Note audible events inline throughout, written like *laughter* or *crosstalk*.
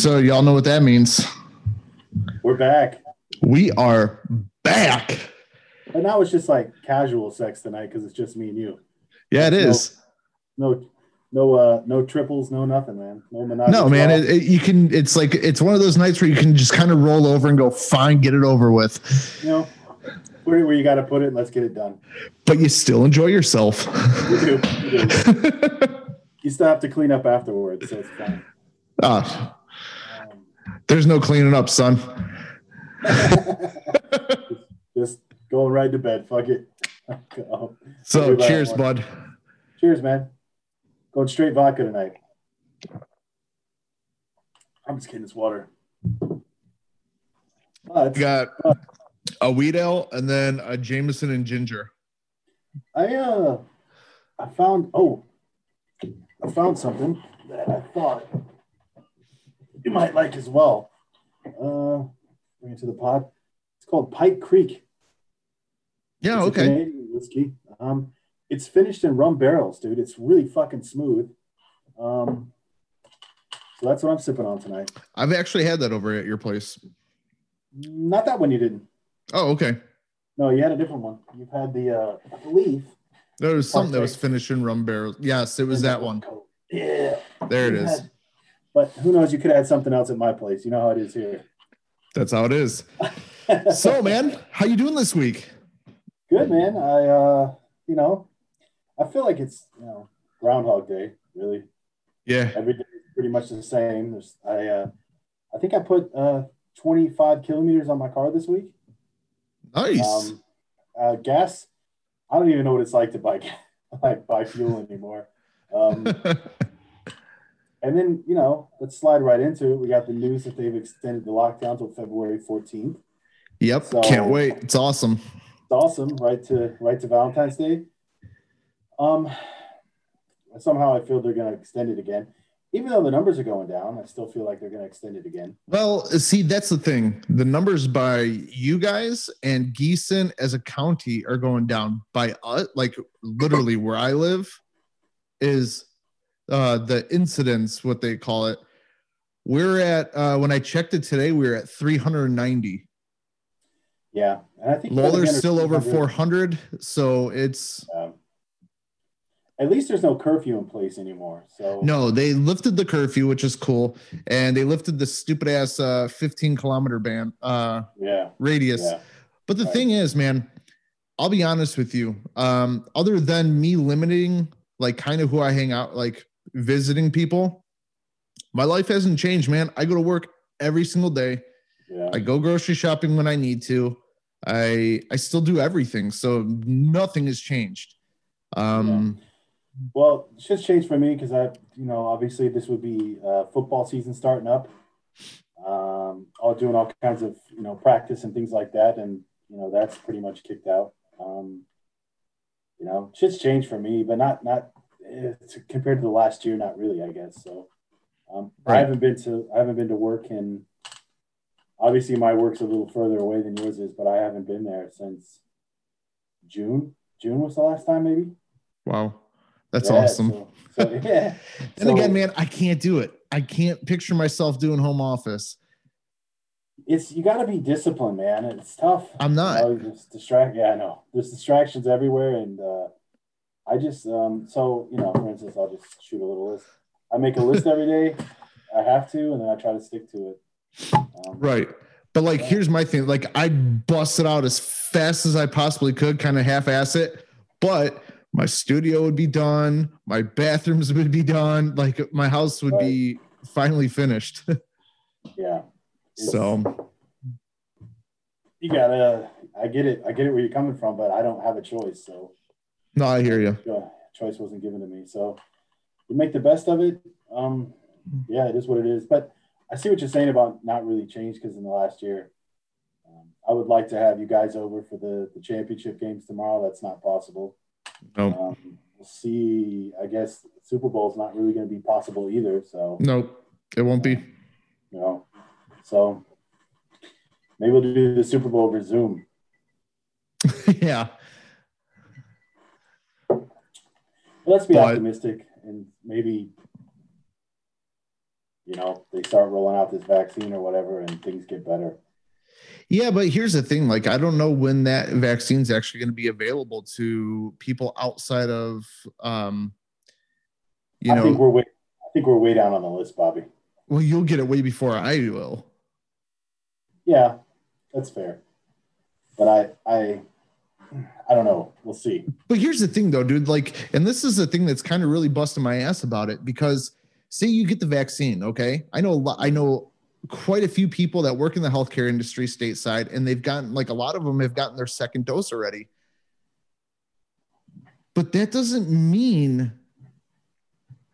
So y'all know what that means. We're back. We are back. But now it's just like casual sex tonight because it's just me and you. Yeah, it is. No, no, uh, no triples, no nothing, man. No monogamy. No, man, it, it, you can. It's like it's one of those nights where you can just kind of roll over and go, fine, get it over with. you know, where, where you got to put it, and let's get it done. But you still enjoy yourself. You do. You, do. *laughs* you still have to clean up afterwards, so it's fine. Ah, there's no cleaning up, son. *laughs* just going right to bed. Fuck it. So cheers, bud. Cheers, man. Going straight vodka tonight. I'm just kidding. It's water. But We got a wheat ale and then a Jameson and ginger. I uh, I found oh, I found something that I thought you might like as well. Uh, bring it to the pod. It's called Pike Creek. Yeah, It's okay. Whiskey. Um, it's finished in rum barrels, dude. It's really fucking smooth. Um, so that's what I'm sipping on tonight. I've actually had that over at your place. Not that one you didn't. Oh, okay. No, you had a different one. You've had the, uh, I believe. There was something that was finished in rum barrels. Yes, it was that one. Yeah. There it is. Had- but who knows? You could add something else at my place. You know how it is here. That's how it is. *laughs* So, man, how you doing this week? good, man. I, uh, you know, I feel like it's you know Groundhog Day. Really, Yeah. every day is pretty much the same. There's, I, uh, I think I put uh, 25 kilometers on my car this week. Nice. Um, uh, gas. I don't even know what it's like to buy like *laughs* buy fuel anymore. Um, *laughs* and then you know, let's slide right into it. We got the news that they've extended the lockdown till February 14th. yep. so- Can't wait. It's awesome. It's awesome, right to right to Valentine's Day. Um, somehow I feel they're going to extend it again, even though the numbers are going down. I still feel like they're going to extend it again. Well, see, that's the thing. The numbers by you guys and Giessen as a county are going down. By us, like literally where I live, is uh the incidents, what they call it. We're at uh when I checked it today, we were at 390. Yeah, and I think Lawler's still over 400. 400, so it's Um, at least there's no curfew in place anymore. So no, they lifted the curfew, which is cool, and they lifted the stupid ass uh 15 kilometer ban uh yeah, radius. yeah, But the Right. thing is, man, I'll be honest with you. Um, other than me limiting like kind of who I hang out, like visiting people, my life hasn't changed, man. I go to work every single day. yeah. I go grocery shopping when I need to. I I still do everything. So nothing has changed. Um Well, it's just changed for me because I, you know, obviously this would be uh, football season starting up. Um, all doing all kinds of, you know, practice and things like that, and you know that's pretty much kicked out. Um, you know, shit's changed for me, but not not eh, to- compared to the last year, not really, I guess. So, um, I haven't been to I haven't been to work in. Obviously, my work's a little further away than yours is, but I haven't been there since June. June was the last time, maybe. wow. That's Yeah, awesome. So, so, *laughs* yeah. and So, again, man, I can't do it. I can't picture myself doing home office. it's you got to be disciplined, man. It's tough. I'm not. You know, there's distract. Yeah, I know. There's distractions everywhere, and uh, I just um. So you know, for instance, I'll just shoot a little list. I make a list every day. *laughs* I have to, and then I try to stick to it. Um, Right. But like, Yeah. here's my thing. Like, I bust it out as fast as I possibly could, kind of half ass it. But my studio would be done. My bathrooms *laughs* would be done. Like, my house would be finally finished. *laughs* Yeah. It's- so, You gotta. I get it. I get it where you're coming from, but I don't have a choice. So no, I hear you. choice wasn't given to me. So you make the best of it. Um, yeah, it is what it is. But I see what you're saying about not really changed because in the last year, um, I would like to have you guys over for the, the championship games tomorrow. That's not possible. No, Um, we'll see. I guess Super Bowl is not really going to be possible either. So, no, it won't be. you know, so maybe we'll do the Super Bowl over Zoom. *laughs* yeah. But let's be But- optimistic and maybe you know, they start rolling out this vaccine or whatever, and things get better. Yeah, but here's the thing: like, I don't know when that vaccine is actually going to be available to people outside of, um, you I know. think we're way, I think we're way down on the list, Bobby. well, you'll get it way before I will. Yeah, that's fair. But I, I, I don't know. We'll see. But here's the thing, though, dude. Like, and this is the thing that's kind of really busting my ass about it because, say, you get the vaccine, okay? I know, a lot, I know quite a few people that work in the healthcare industry stateside, and they've gotten like a lot of them have gotten their second dose already. But that doesn't mean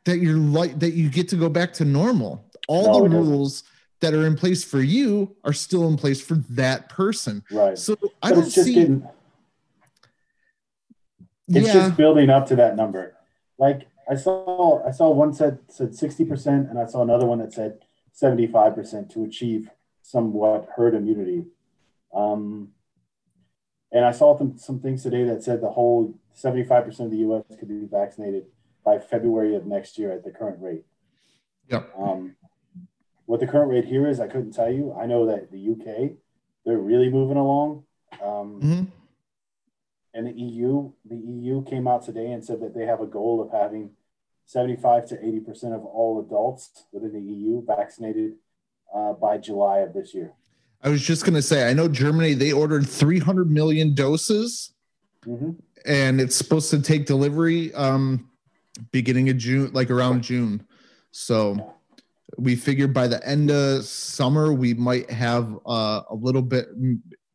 that you're like that you get to go back to normal. All No, the rules that are in place for you are still in place for that person. Right. So I but don't see. getting. It's yeah, just building up to that number. Like I saw, I saw one said said sixty percent, and I saw another one that said seventy five percent to achieve somewhat herd immunity. Um, and I saw some, some things today that said the whole seventy five percent of the U.S. could be vaccinated by February of next year at the current rate. Yep. Um, what the current rate here is, I couldn't tell you. I know that the UK, they're really moving along. Um, Mhm. And the EU, the EU came out today and said that they have a goal of having 75 to 80 percent of all adults within the EU vaccinated uh, by July of this year. I was just gonna say, I know Germany they ordered 300 million doses, hmm and it's supposed to take delivery um, beginning of June, like around June. So we figured by the end of summer we might have uh, a little bit,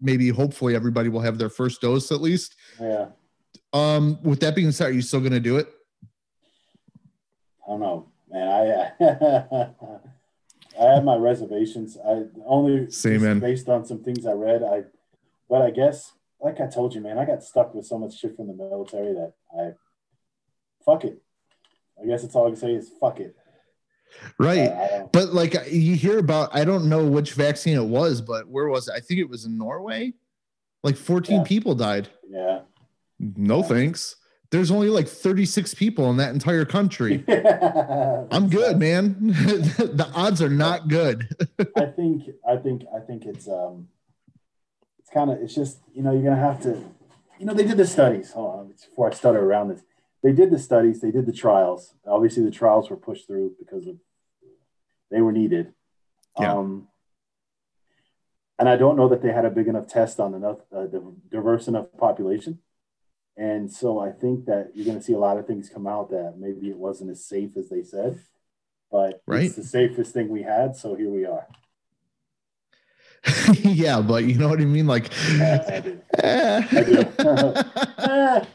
maybe hopefully everybody will have their first dose at least. Yeah, Um, with that being said, are you still gonna do it? I don't know, man. I *laughs* I have my reservations. I only Same, man. based on some things I read. I, but I guess, like I told you, man, I got stuck with so much shit from the military that I, fuck it. I guess it's all I can say is fuck it. Right. I But like you hear about, I don't know which vaccine it was, but where was it? I think it was in Norway. Like 14 Yeah. people died. yeah. No thanks. There's only like 36 people in that entire country. *laughs* I'm good, man. *laughs* the odds are not good. I think I think I think it's um it's kind of it's just you know you're gonna have to you know they did the studies hold on before I stutter around this they did the studies they did the trials obviously the trials were pushed through because of they were needed Yeah. um and I don't know that they had a big enough test on enough uh, the diverse enough population and so I think that you're gonna see a lot of things come out that maybe it wasn't as safe as they said but Right. it's the safest thing we had so here we are. *laughs* yeah, but you know what I mean? Like, Yeah, *laughs* I do. I *laughs*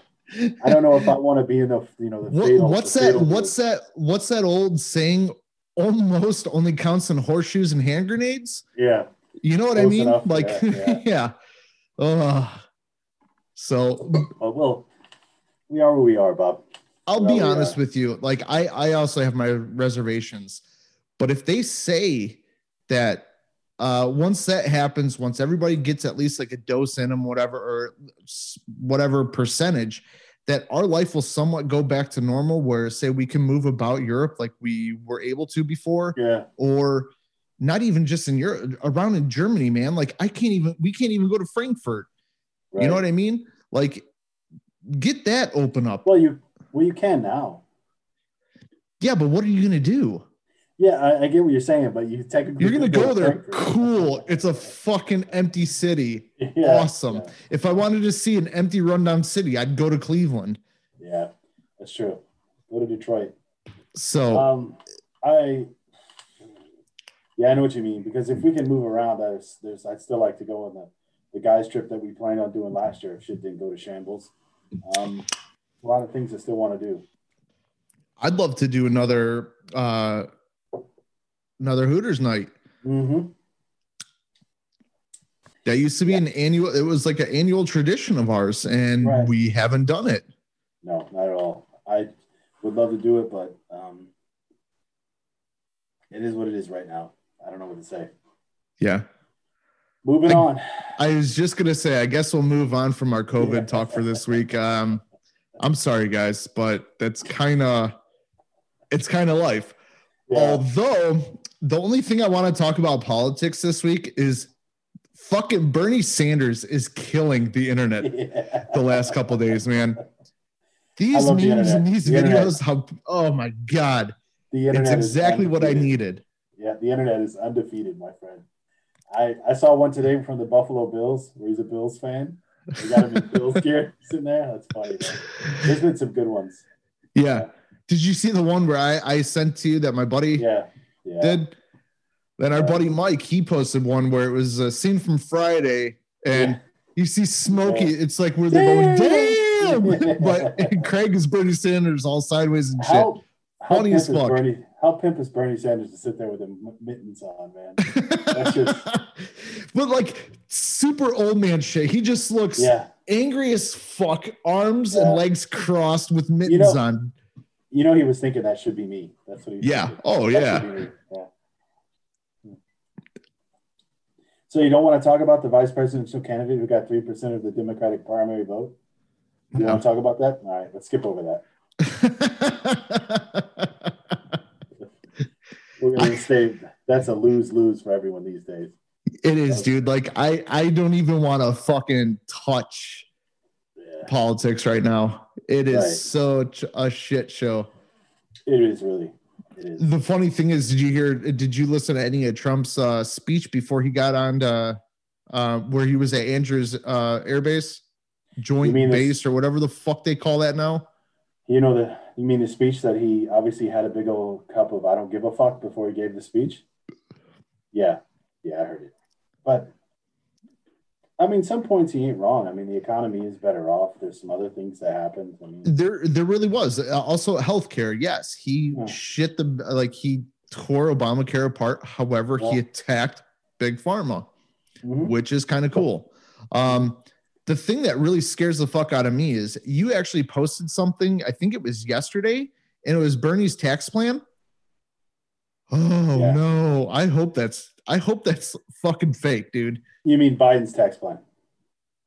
do. I don't know if I want to be in the you know the What- fatal. what's the that? What's that? What's that old saying? Almost only counts in horseshoes and hand grenades. Yeah, You know what I mean? enough Like, that, yeah. Uh, so well, well, we are where we are, Bob. I'll Well, be yeah. honest with you. Like, I I also have my reservations, but if they say that uh, once that happens, once everybody gets at least like a dose in them, whatever or whatever percentage, that our life will somewhat go back to normal. Where say we can move about Europe like we were able to before, Yeah, or not even just in Europe, around in Germany, man. Like I can't even, we can't even go to Frankfurt. Right. You know what I mean? Like, get that open up. Well, you well you can now. Yeah, but what are you gonna do? Yeah, I, I get what you're saying, but you technically You're gonna go there. Cool. It's a fucking empty city. *laughs* Yeah, awesome. If I wanted to see an empty rundown city, I'd go to Cleveland. Yeah, yeah, that's true. Go to Detroit. So Um, I yeah, I know what you mean because if we can move around, there's there's I'd still like to go on the the guys trip that we planned on doing last year if shit didn't go to shambles. Um, a lot of things I still want to do. I'd love to do another uh another Hooters night. Mm-hmm. That used to be an annual, it was like an annual tradition of ours, and Right. we haven't done it. No, not at all. I would love to do it, but um, it is what it is right now. I don't know what to say. Yeah. Moving I- on. I was just gonna say, I guess we'll move on from our COVID Yeah. talk for this week. Um, I'm sorry, guys, but that's kind of it's kind of life. Yeah. Although the only thing I want to talk about politics this week is fucking Bernie Sanders is killing the internet *laughs* Yeah. the last couple days, man. These love the memes and these The internet. videos, how oh my god, The internet is exactly what I needed. Yeah, the internet is undefeated, my friend. I, I saw one today from the Buffalo Bills, where he's a Bills fan. They got him in Bills *laughs* gear sitting there. That's funny. Man. There's been some good ones. Yeah. Did you see the one where I, I sent to you that my buddy Yeah, yeah. did? Then our Yeah. buddy Mike, he posted one where it was a scene from Friday and you see Smokey. It's like where they're going, Damn! damn. *laughs* but Craig is Bernie Sanders all sideways and shit. How, how Funny as fuck. Bernie? How pimp is Bernie Sanders to sit there with him mittens on, man? That's just- *laughs* but like super old man shit. He just looks Yeah, angry as fuck, arms Yeah. and legs crossed with mittens know, on. you know he was thinking that should be me. That's what he. Yeah. thinking. Oh yeah. should be me. Yeah. So you don't want to talk about the vice presidential candidate who got three percent of the Democratic primary vote? You No. want to talk about that? All right, let's skip over that. *laughs* We're going to stay. That's a lose lose for everyone these days. it is, dude. Like I, I don't even want to fucking touch Yeah, politics right now. It is Right. such a shit show. it is really. It is. The funny thing is, did you hear? Did you listen to any of Trump's uh, speech before he got on to, uh, where he was at Andrews uh, Air Base, Joint mean this- Base, or whatever the fuck they call that now? You know the. You mean the speech that he obviously had a big old cup of I don't give a fuck before he gave the speech? Yeah, yeah, I heard it. But I mean, some points he ain't wrong. I mean, the economy is better off. There's some other things that happened. I mean, There, there really was. Uh, Also, healthcare. Yes, he Yeah. shit the like he tore Obamacare apart. However, he attacked big pharma. mhm. which is kind of cool. Um, the thing that really scares the fuck out of me is you actually posted something, I think it was yesterday, and it was Bernie's tax plan. Oh Yeah. no, I hope that's I hope that's fucking fake, dude. you mean Biden's tax plan?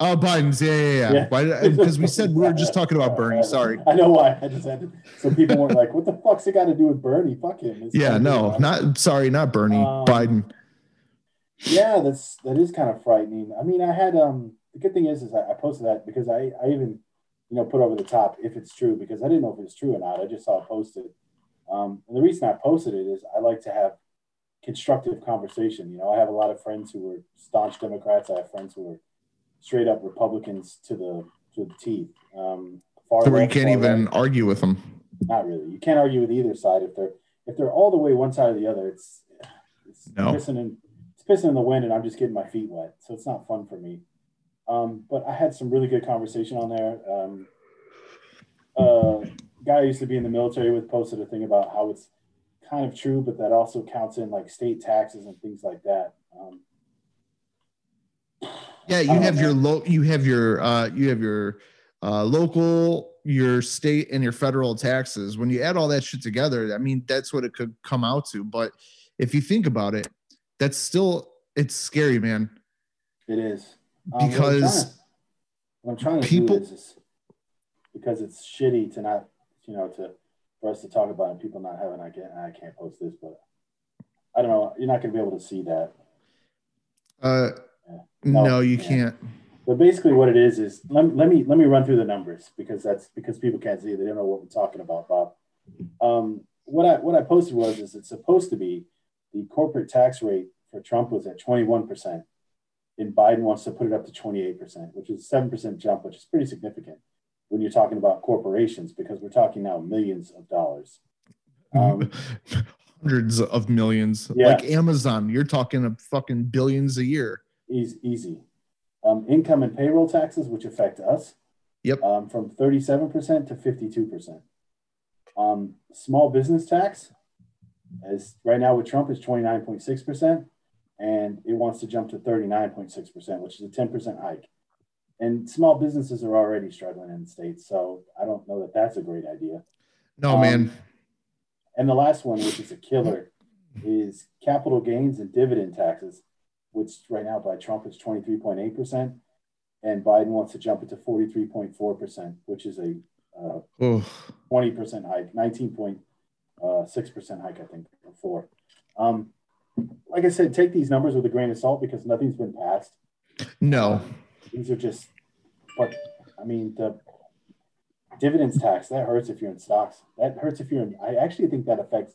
Oh, Biden's, yeah, yeah, yeah. Yeah. Because we said we were just talking about *laughs* Bernie. Sorry. I know why. I just had to, so people weren't like, "What the fuck's it got to do with Bernie? Fuck him." It's Yeah, no, Biden. not sorry, not Bernie. Um, Biden. Yeah, that's that is kind of frightening. I mean, I had um the good thing is is I, I posted that because I I even you know put over the top if it's true because I didn't know if it was true or not. I just saw it posted. Um, and the reason I posted it is I like to have constructive conversation. You know, I have a lot of friends who are staunch Democrats. I have friends who are straight up Republicans to the to the teeth. Um, far So where you can't even right. argue with them. Not really. You can't argue with either side if they're if they're all the way one side or the other. It's it's No. pissing in it's pissing in the wind, and I'm just getting my feet wet. So it's not fun for me. Um, but I had some really good conversation on there. Um, uh, guy I used to be in the military with posted a thing about how it's kind of true, but that also counts in like state taxes and things like that. Um, Yeah, you have your low, you have your, uh, you have your uh, local, your state, and your federal taxes. When you add all that shit together, I mean, that's what it could come out to. But if you think about it, that's still it's scary, man. It is Um, what I'm Because trying to- what I'm trying to people- do is, is because it's shitty to not, you know, to for us to talk about and people not having. I can't, I can't post this, but I don't know. You're not going to be able to see that. Uh, Yeah. no, No, you yeah. can't. But basically, what it is is let, let me let me run through the numbers because that's because people can't see. They don't know what we're talking about, Bob. Um, what I what I posted was is it's supposed to be the corporate tax rate for Trump was at 21 percent, and Biden wants to put it up to 28 percent, which is a seven percent jump, which is pretty significant when you're talking about corporations because we're talking now millions of dollars. Um, *laughs* Hundreds of millions, Yeah. like Amazon. You're talking of fucking billions a year. Easy. easy. Um, income and payroll taxes, which affect us. Yep. Um, from 37% to 52%. Um, small business tax, as right now with Trump, is 29.6%, and it wants to jump to 39.6%, which is a 10% hike. And small businesses are already struggling in the States, so I don't know that that's a great idea. No, Um, man. And the last one, which is a killer, is capital gains and dividend taxes, which right now by Trump is 23.8%, and Biden wants to jump it to 43.4%, which is a uh, Oh, 20% hike, 19.6% hike, I think, before. Um, like I said, take these numbers with a grain of salt because nothing's been passed. No. These are just, but I mean, the dividends tax that hurts if you're in stocks. That hurts if you're in. I actually think that affects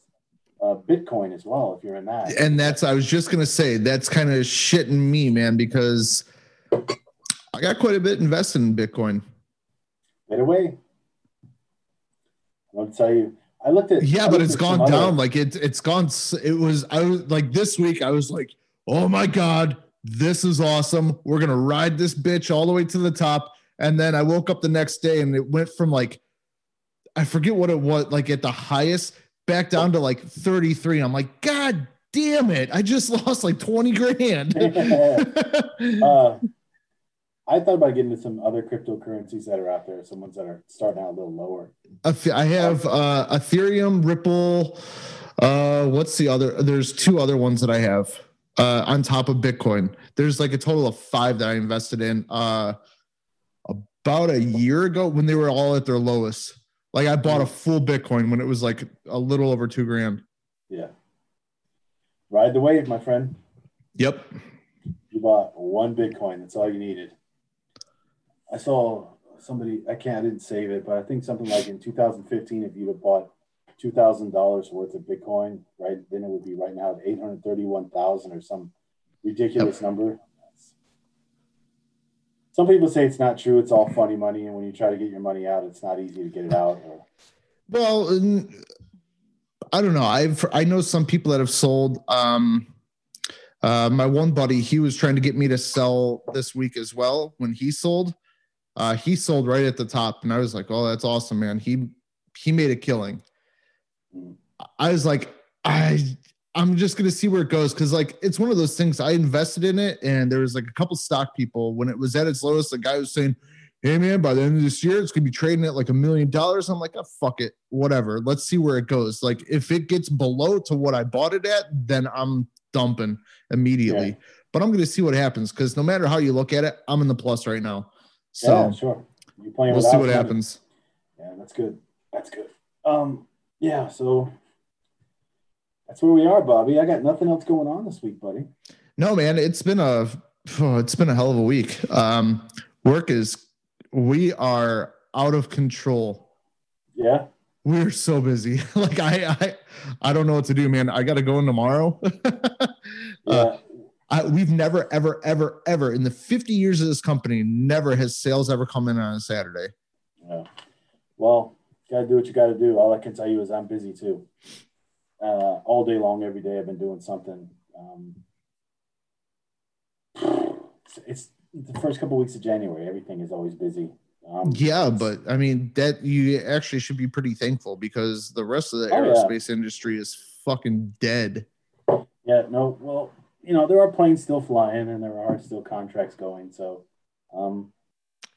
uh, Bitcoin as well if you're in that. And that's I was just gonna say that's kind of shitting me, man, because I got quite a bit invested in Bitcoin. Get away. I want to tell you. I looked at Yeah, I but it's gone down. other- Like it, it's gone. It was. I was like this week. I was like, oh my god, this is awesome. We're gonna ride this bitch all the way to the top. And then I woke up the next day and it went from like, I forget what it was, like at the highest, back down to like 33. I'm like, God damn it! I just *laughs* lost like 20 grand. *laughs* uh, I thought about getting into some other cryptocurrencies that are out there, some ones that are starting out a little lower. I have uh, Ethereum, Ripple. Uh, what's the other? There's two other ones that I have uh, on top of Bitcoin. There's like a total of five that I invested in uh, about a year ago when they were all at their lowest. Like I bought a full Bitcoin when it was like a little over two grand. Yeah. Ride the wave, my friend. Yep. You bought one Bitcoin. That's all you needed. I saw somebody, I can't, I didn't save it, but I think something like in 2015, if you'd have bought $2,000 worth of Bitcoin, right, then it would be right now at 831,000 or some ridiculous number. Some people say it's not true. It's all funny money. And when you try to get your money out, it's not easy to get it out. Or, Well, I don't know. I've I know some people that have sold. Um, uh, my one buddy, he was trying to get me to sell this week as well. When he sold, uh, he sold right at the top, and I was like, "Oh, that's awesome, man!" He he made a killing. I was like, I I'm just gonna see where it goes because like it's one of those things. I invested in it, and there was like a couple stock people when it was at its lowest. The guy was saying, "Hey man, by the end of this year, it's gonna be trading at like a million dollars." I'm like, "Oh fuck it, whatever. Let's see where it goes." Like if it gets below to what I bought it at, then I'm dumping immediately. Yeah. But I'm gonna see what happens because no matter how you look at it, I'm in the plus right now. So yeah, sure. You're playing we'll see what money. happens. Yeah, that's good. That's good. Um, yeah, so that's where we are, Bobby. I got nothing else going on this week, buddy. No, man, it's been a oh, it's been a hell of a week. Um, work is we are out of control. Yeah. We're so busy. *laughs* like I, I, I don't know what to do, man. I got to go in tomorrow. *laughs* Yeah. Uh, I, we've never, ever, ever, ever in the 50 years of this company, never has sales ever come in on a Saturday. yeah. Well, gotta do what you gotta do. All I can tell you is I'm busy too. Uh, all day long, every day, I've been doing something. Um, *sighs* it's, it's the first couple of weeks of January. Everything is always busy. Um, Yeah, but I mean that you actually should be pretty thankful because the rest of the Oh, yeah. aerospace industry is fucking dead. Yeah, no, well, you know, there are planes still flying and there are still contracts going. So, um,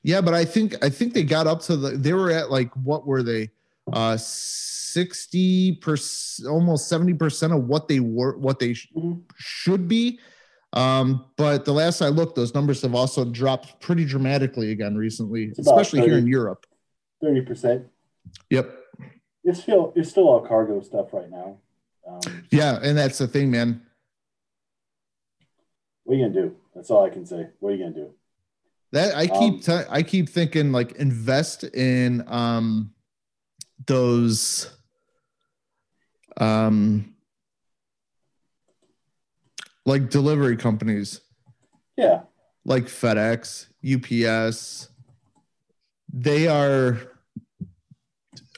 Yeah, but I think I think they got up to the they were at like what were they? Uh 60 percent almost 70% of what they were what they sh- Mhm. should be. Um, but the last I looked, those numbers have also dropped pretty dramatically again recently, especially here in Europe. 30%. Yep. It's still, it's still all cargo stuff right now. Um, Yeah, and that's the thing, man. What are you gonna do? That's all I can say. What are you gonna do? That I Um, keep t- I keep thinking like invest in um those um like delivery companies Yeah, like FedEx, UPS. They are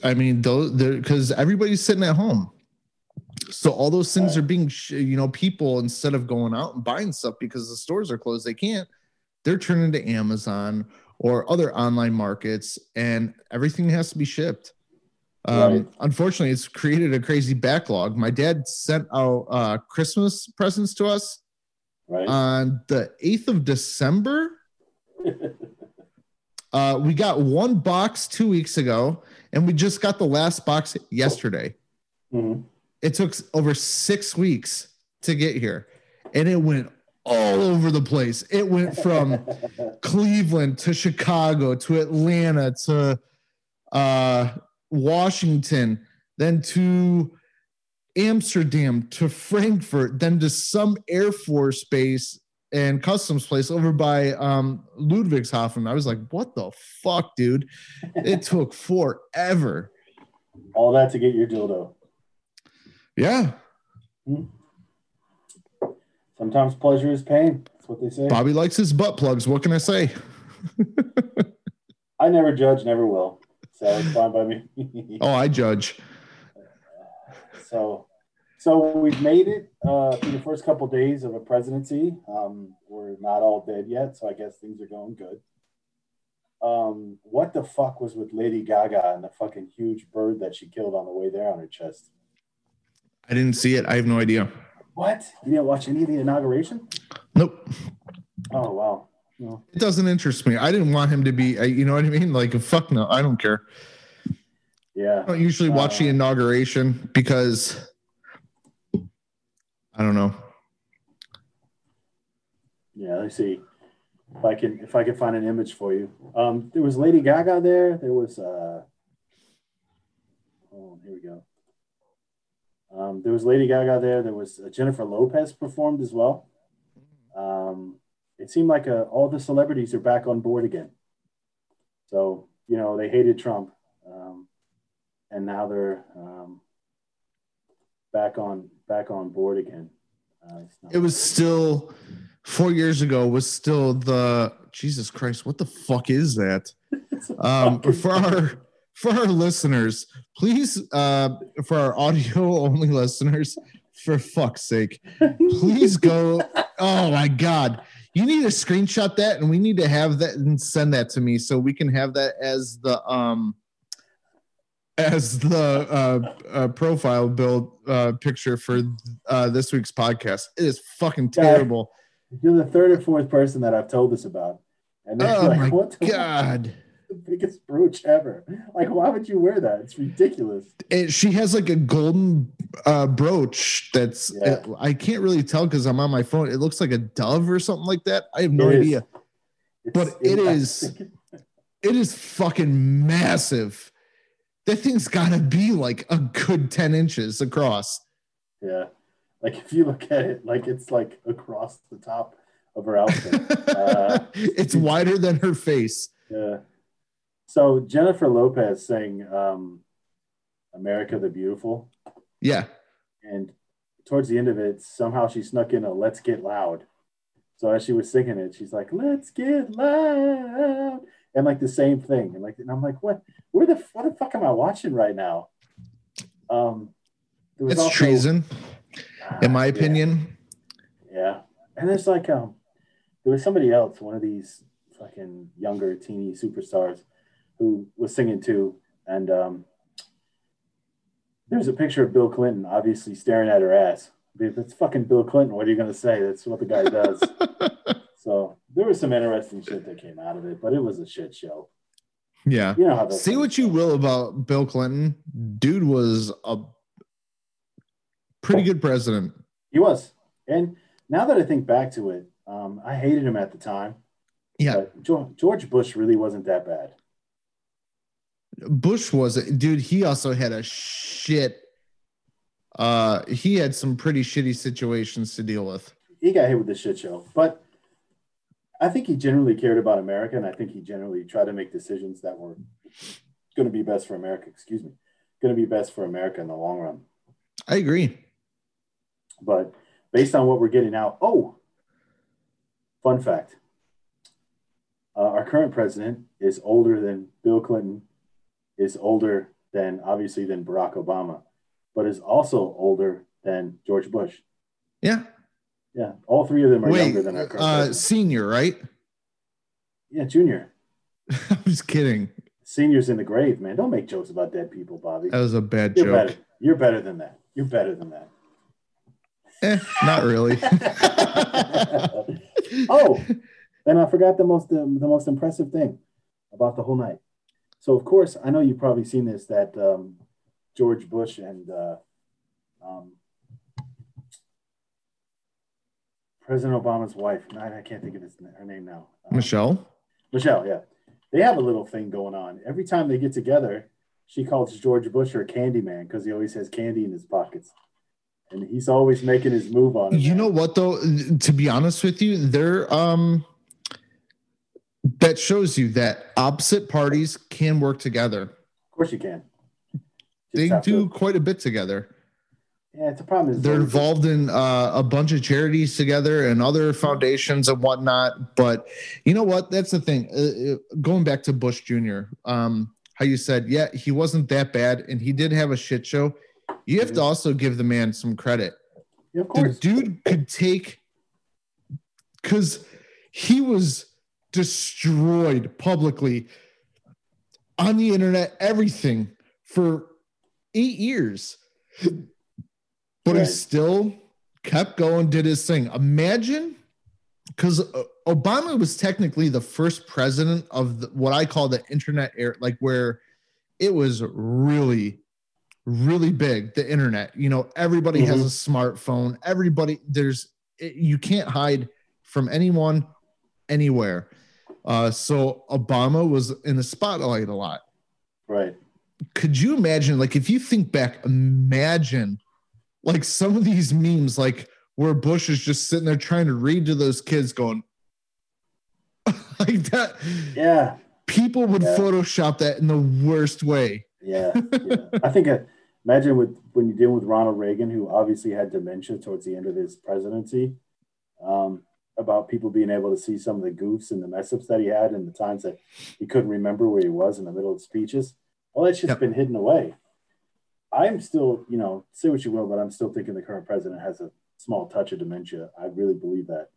I mean those because everybody's sitting at home. So all those things are being you know people instead of going out and buying stuff because the stores are closed they can't they're turning to Amazon or other online markets and everything has to be shipped. Um, Right. Unfortunately, it's created a crazy backlog. My dad sent out uh, Christmas presents to us right. on the 8th of December. *laughs* Uh, we got one box two weeks ago, and we just got the last box yesterday. Mhm. It took over six weeks to get here, and it went all over the place. It went from *laughs* Cleveland to Chicago to Atlanta to uh, Washington, then to Amsterdam to Frankfurt, then to some Air Force base and customs place over by um, Ludwigshafen. I was like, what the fuck, dude? It took forever. All that to get your dildo. Yeah. Sometimes pleasure is pain. That's what they say. Bobby likes his butt plugs. What can I say? *laughs* I never judge, never will. So it's fine by me. *laughs* Oh, I judge. so, so we've made it uh, through the first couple days of a presidency. Um, we're not all dead yet, so I guess things are going good. Um, what the fuck was with Lady Gaga and the fucking huge bird that she killed on the way there on her chest? I didn't see it. I have no idea. What? You didn't watch any of the inauguration? Nope. Oh wow. No. It doesn't interest me. I didn't want him to be, you know what I mean? Like, fuck no, I don't care. Yeah. I don't usually watch the Uh, inauguration because I don't know. Yeah, let's see if I can if I can find an image for you. Um, there was Lady Gaga there. There was uh, oh, here we go. Um, there was Lady Gaga there. There was uh, Jennifer Lopez performed as well. Um, it seemed like uh, all the celebrities are back on board again. So you know they hated Trump, um, and now they're um, back on back on board again. Uh, It was still four years ago, was still the Jesus Christ, what the fuck is that? *laughs* Um, for our for our listeners, please, uh, for our audio *laughs* only listeners, for fuck's sake, please go. *laughs* Oh my god, you need to screenshot that, and we need to have that and send that to me so we can have that as the um as the uh, uh profile build uh picture for uh this week's podcast. It is fucking terrible. You're the third or fourth person that I've told this about. And they're Oh like, my what the, god. The biggest brooch ever? Like, why would you wear that? It's ridiculous. it, she has like a golden uh brooch that's Yeah. I can't really tell because I'm on my phone. It looks like a dove or something like that. I have no It idea. But it is- *laughs* It is fucking massive. That thing's gotta be like a good 10 inches across. Yeah. Like, if you look at it, like, it's like across the top of her outfit. *laughs* Uh, it's wider than her face. yeah. So, Jennifer Lopez sang um, America the Beautiful. Yeah. And towards the end of it, somehow she snuck in a let's get loud. So as she was singing it, she's like, let's get loud. And like the same thing. And like, and I'm like, what, where the, what the fuck am I watching right now? Um, It's also- treason, in my Yeah, opinion. Yeah. And there's like, um, there was somebody else, one of these fucking younger teeny superstars who was singing too. And, um, there's a picture of Bill Clinton obviously staring at her ass. If it's fucking Bill Clinton, what are you going to say? That's what the guy does. *laughs* so there was some interesting shit that came out of it, but it was a shit show. Yeah. You know Say what you will about Bill Clinton. Dude was a pretty good president. He was. And now that I think back to it, um, I hated him at the time. Yeah. George Bush really wasn't that bad. Bush was a dude. He also had a shit. Uh, he had some pretty shitty situations to deal with. He got hit with the shit show. But I think he generally cared about America, and I think he generally tried to make decisions that were going to be best for America. Excuse me, going to be best for America in the long run. I agree. But based on what we're getting out, oh, fun fact: uh, our current president is older than Bill Clinton, is older than obviously than Barack Obama, but is also older than George Bush. Yeah. Yeah, all three of them are Wait, younger than our current uh, senior, right? Yeah, junior. *laughs* I'm just kidding. Seniors in the grave, man. Don't make jokes about dead people, Bobby. That was a bad You're joke. better. You're better than that. You're better than that. Eh, not really. *laughs* *laughs* oh, and I forgot the most the, the most impressive thing about the whole night. So of course, I know you've probably seen this that um, George Bush and uh, um, President Obama's wife. I, can't think of his, her name now. Um, Michelle. Michelle, yeah. They have a little thing going on. Every time they get together, she calls George Bush her candy man because he always has candy in his pockets. and he's always making his move on. You know what though? To be honest with you, they're um that shows you that opposite parties can work together. Of course you can. Just They do to- quite a bit together. yeah, it's a problem. Is They're involved in uh, a bunch of charities together and other foundations and whatnot. But you know what? That's the thing. Uh, uh, going back to Bush Jr., um, how you said, yeah, he wasn't that bad and he did have a shit show. You have to also give the man some credit. Yeah, of the dude could take because he was destroyed publicly on the internet, everything for eight years, but he still kept going, did his thing. Imagine because Obama was technically the first president of the, what I call the internet era, like where it was really really big the internet. You know everybody has Mhm. a smartphone. Everybody there's it- you can't hide from anyone anywhere uh so obama was in the spotlight a lot Right. could you imagine like if you think back imagine like some of these memes like where bush is just sitting there trying to read to those kids going *laughs* like that Yeah. people would Yeah. photoshop that in the worst way Yeah. yeah. I think uh, imagine with when you deal with Ronald Reagan, who obviously had dementia towards the end of his presidency, um, about people being able to see some of the goofs and the mess ups that he had and the times that he couldn't remember where he was in the middle of speeches. Well, that's just Yep. been hidden away. I'm still, you know, say what you will, but I'm still thinking the current president has a small touch of dementia. I really believe that.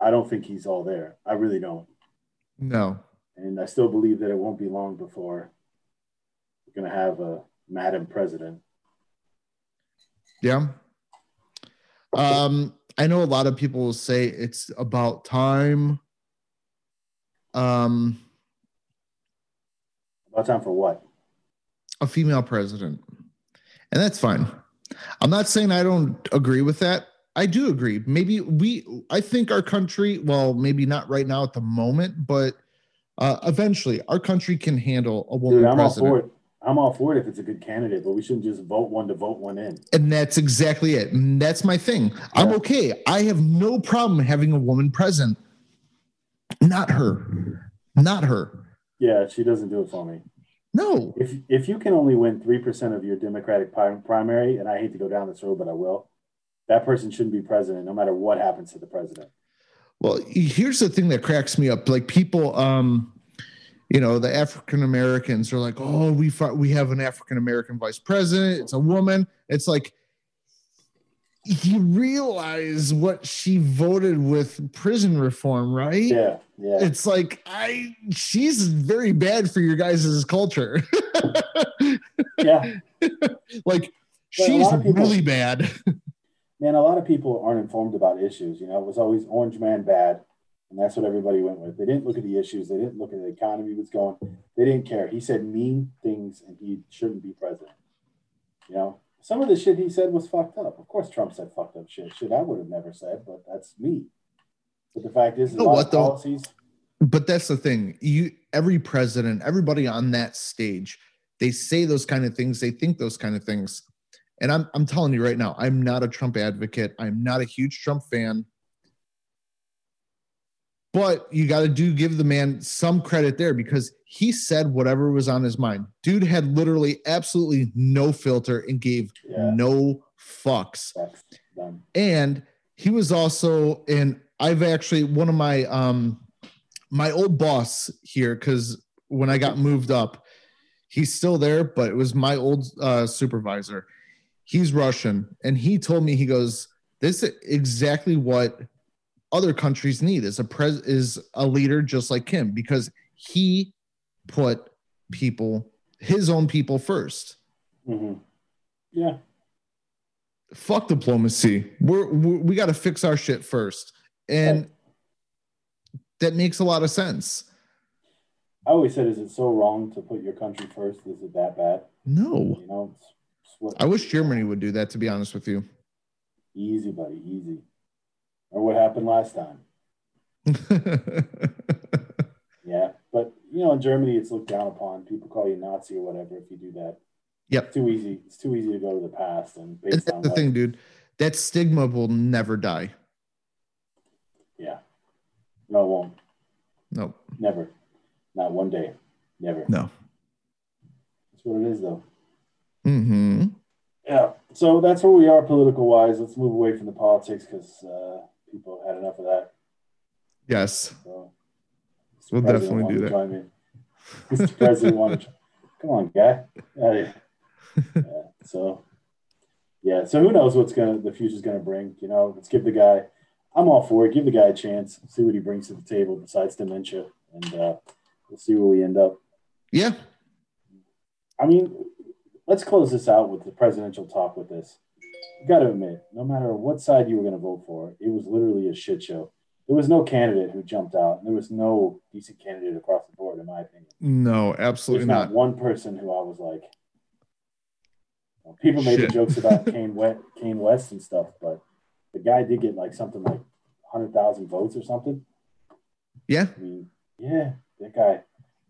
I don't think he's all there. I really don't. no And I still believe that it won't be long before we're going to have a Madam President. Yeah. Um, I know a lot of people will say it's about time. Um, About time for what? a female president. And that's fine. I'm not saying I don't agree with that. I do agree. Maybe we I think our country, well, maybe not right now at the moment, but uh, eventually our country can handle a woman Dude, I'm all president. for it. I'm all for it if it's a good candidate, but we shouldn't just vote one to vote one in. And that's exactly it. And that's my thing. I'm okay. I have no problem having a woman president. Not her. Not her. Yeah, she doesn't do it for me. No. If if you can only win three percent of your Democratic primary, and I hate to go down this road, but I will, that person shouldn't be president, no matter what happens to the president. Well, here's the thing that cracks me up. Like people, um, you know, the African Americans are like, oh, we we have an African American vice president. It's a woman. It's like you realize what she voted with prison reform, right? Yeah, yeah. It's like I she's very bad for your guys' culture. *laughs* Yeah. *laughs* like a she's people- really bad. *laughs* Man, a lot of people aren't informed about issues. You know, it was always orange man bad, and that's what everybody went with. They didn't look at the issues. They didn't look at the economy was going. They didn't care. He said mean things, and he shouldn't be president. You know, some of the shit he said was fucked up. Of course, Trump said fucked up shit. Shit, I would have never said, but that's me. But the fact is, You a know lot what, though? policies. but that's the thing. You every president, everybody on that stage, they say those kind of things, they think those kind of things. And I'm I'm telling you right now, I'm not a Trump advocate. I'm not a huge Trump fan. But you got to do give the man some credit there because he said whatever was on his mind. Dude had literally absolutely no filter and gave Yeah. no fucks. And he was also in I've actually one of my um my old boss here cuz when I got moved up he's still there but it was my old uh supervisor. He's Russian and he told me he goes this is exactly what other countries need is a pres is a leader just like him because he put people his own people first hmm Yeah, fuck diplomacy. We're, we're we got to fix our shit first, and that makes a lot of sense. I always said, is it so wrong to put your country first? Is it that bad? No, You know, I wish Germany would do that. To be honest with you, easy, buddy, easy. Or what happened last time? *laughs* Yeah, but you know, in Germany, it's looked down upon. People call you Nazi or whatever if you do that. Yep. It's too easy. It's too easy to go to the past and And based that's on the thing, dude. That stigma will never die. Yeah. No, it won't. No, Never. Not one day. Never. no. That's what it is, though. Mm-hmm. Yeah. So that's where we are political wise. Let's move away from the politics because uh, people have had enough of that. Yes. So We'll definitely do that. Mr. President wanted to, come on, guy. *laughs* Yeah, so yeah, so who knows what's gonna the future's gonna bring? You know, let's give the guy. I'm all for it. Give the guy a chance. See what he brings to the table besides dementia, and uh, we'll see where we end up. Yeah. I mean, let's close this out with the presidential talk with this. You got to admit, no matter what side you were going to vote for, it was literally a shit show. There was no candidate who jumped out. and There was no decent candidate across the board, in my opinion. No, There's absolutely not not. one person who I was like. People made the jokes about *laughs* Kanye West, Kanye West and stuff, but the guy did get like something like hundred thousand votes or something. Yeah. I mean, yeah, that guy.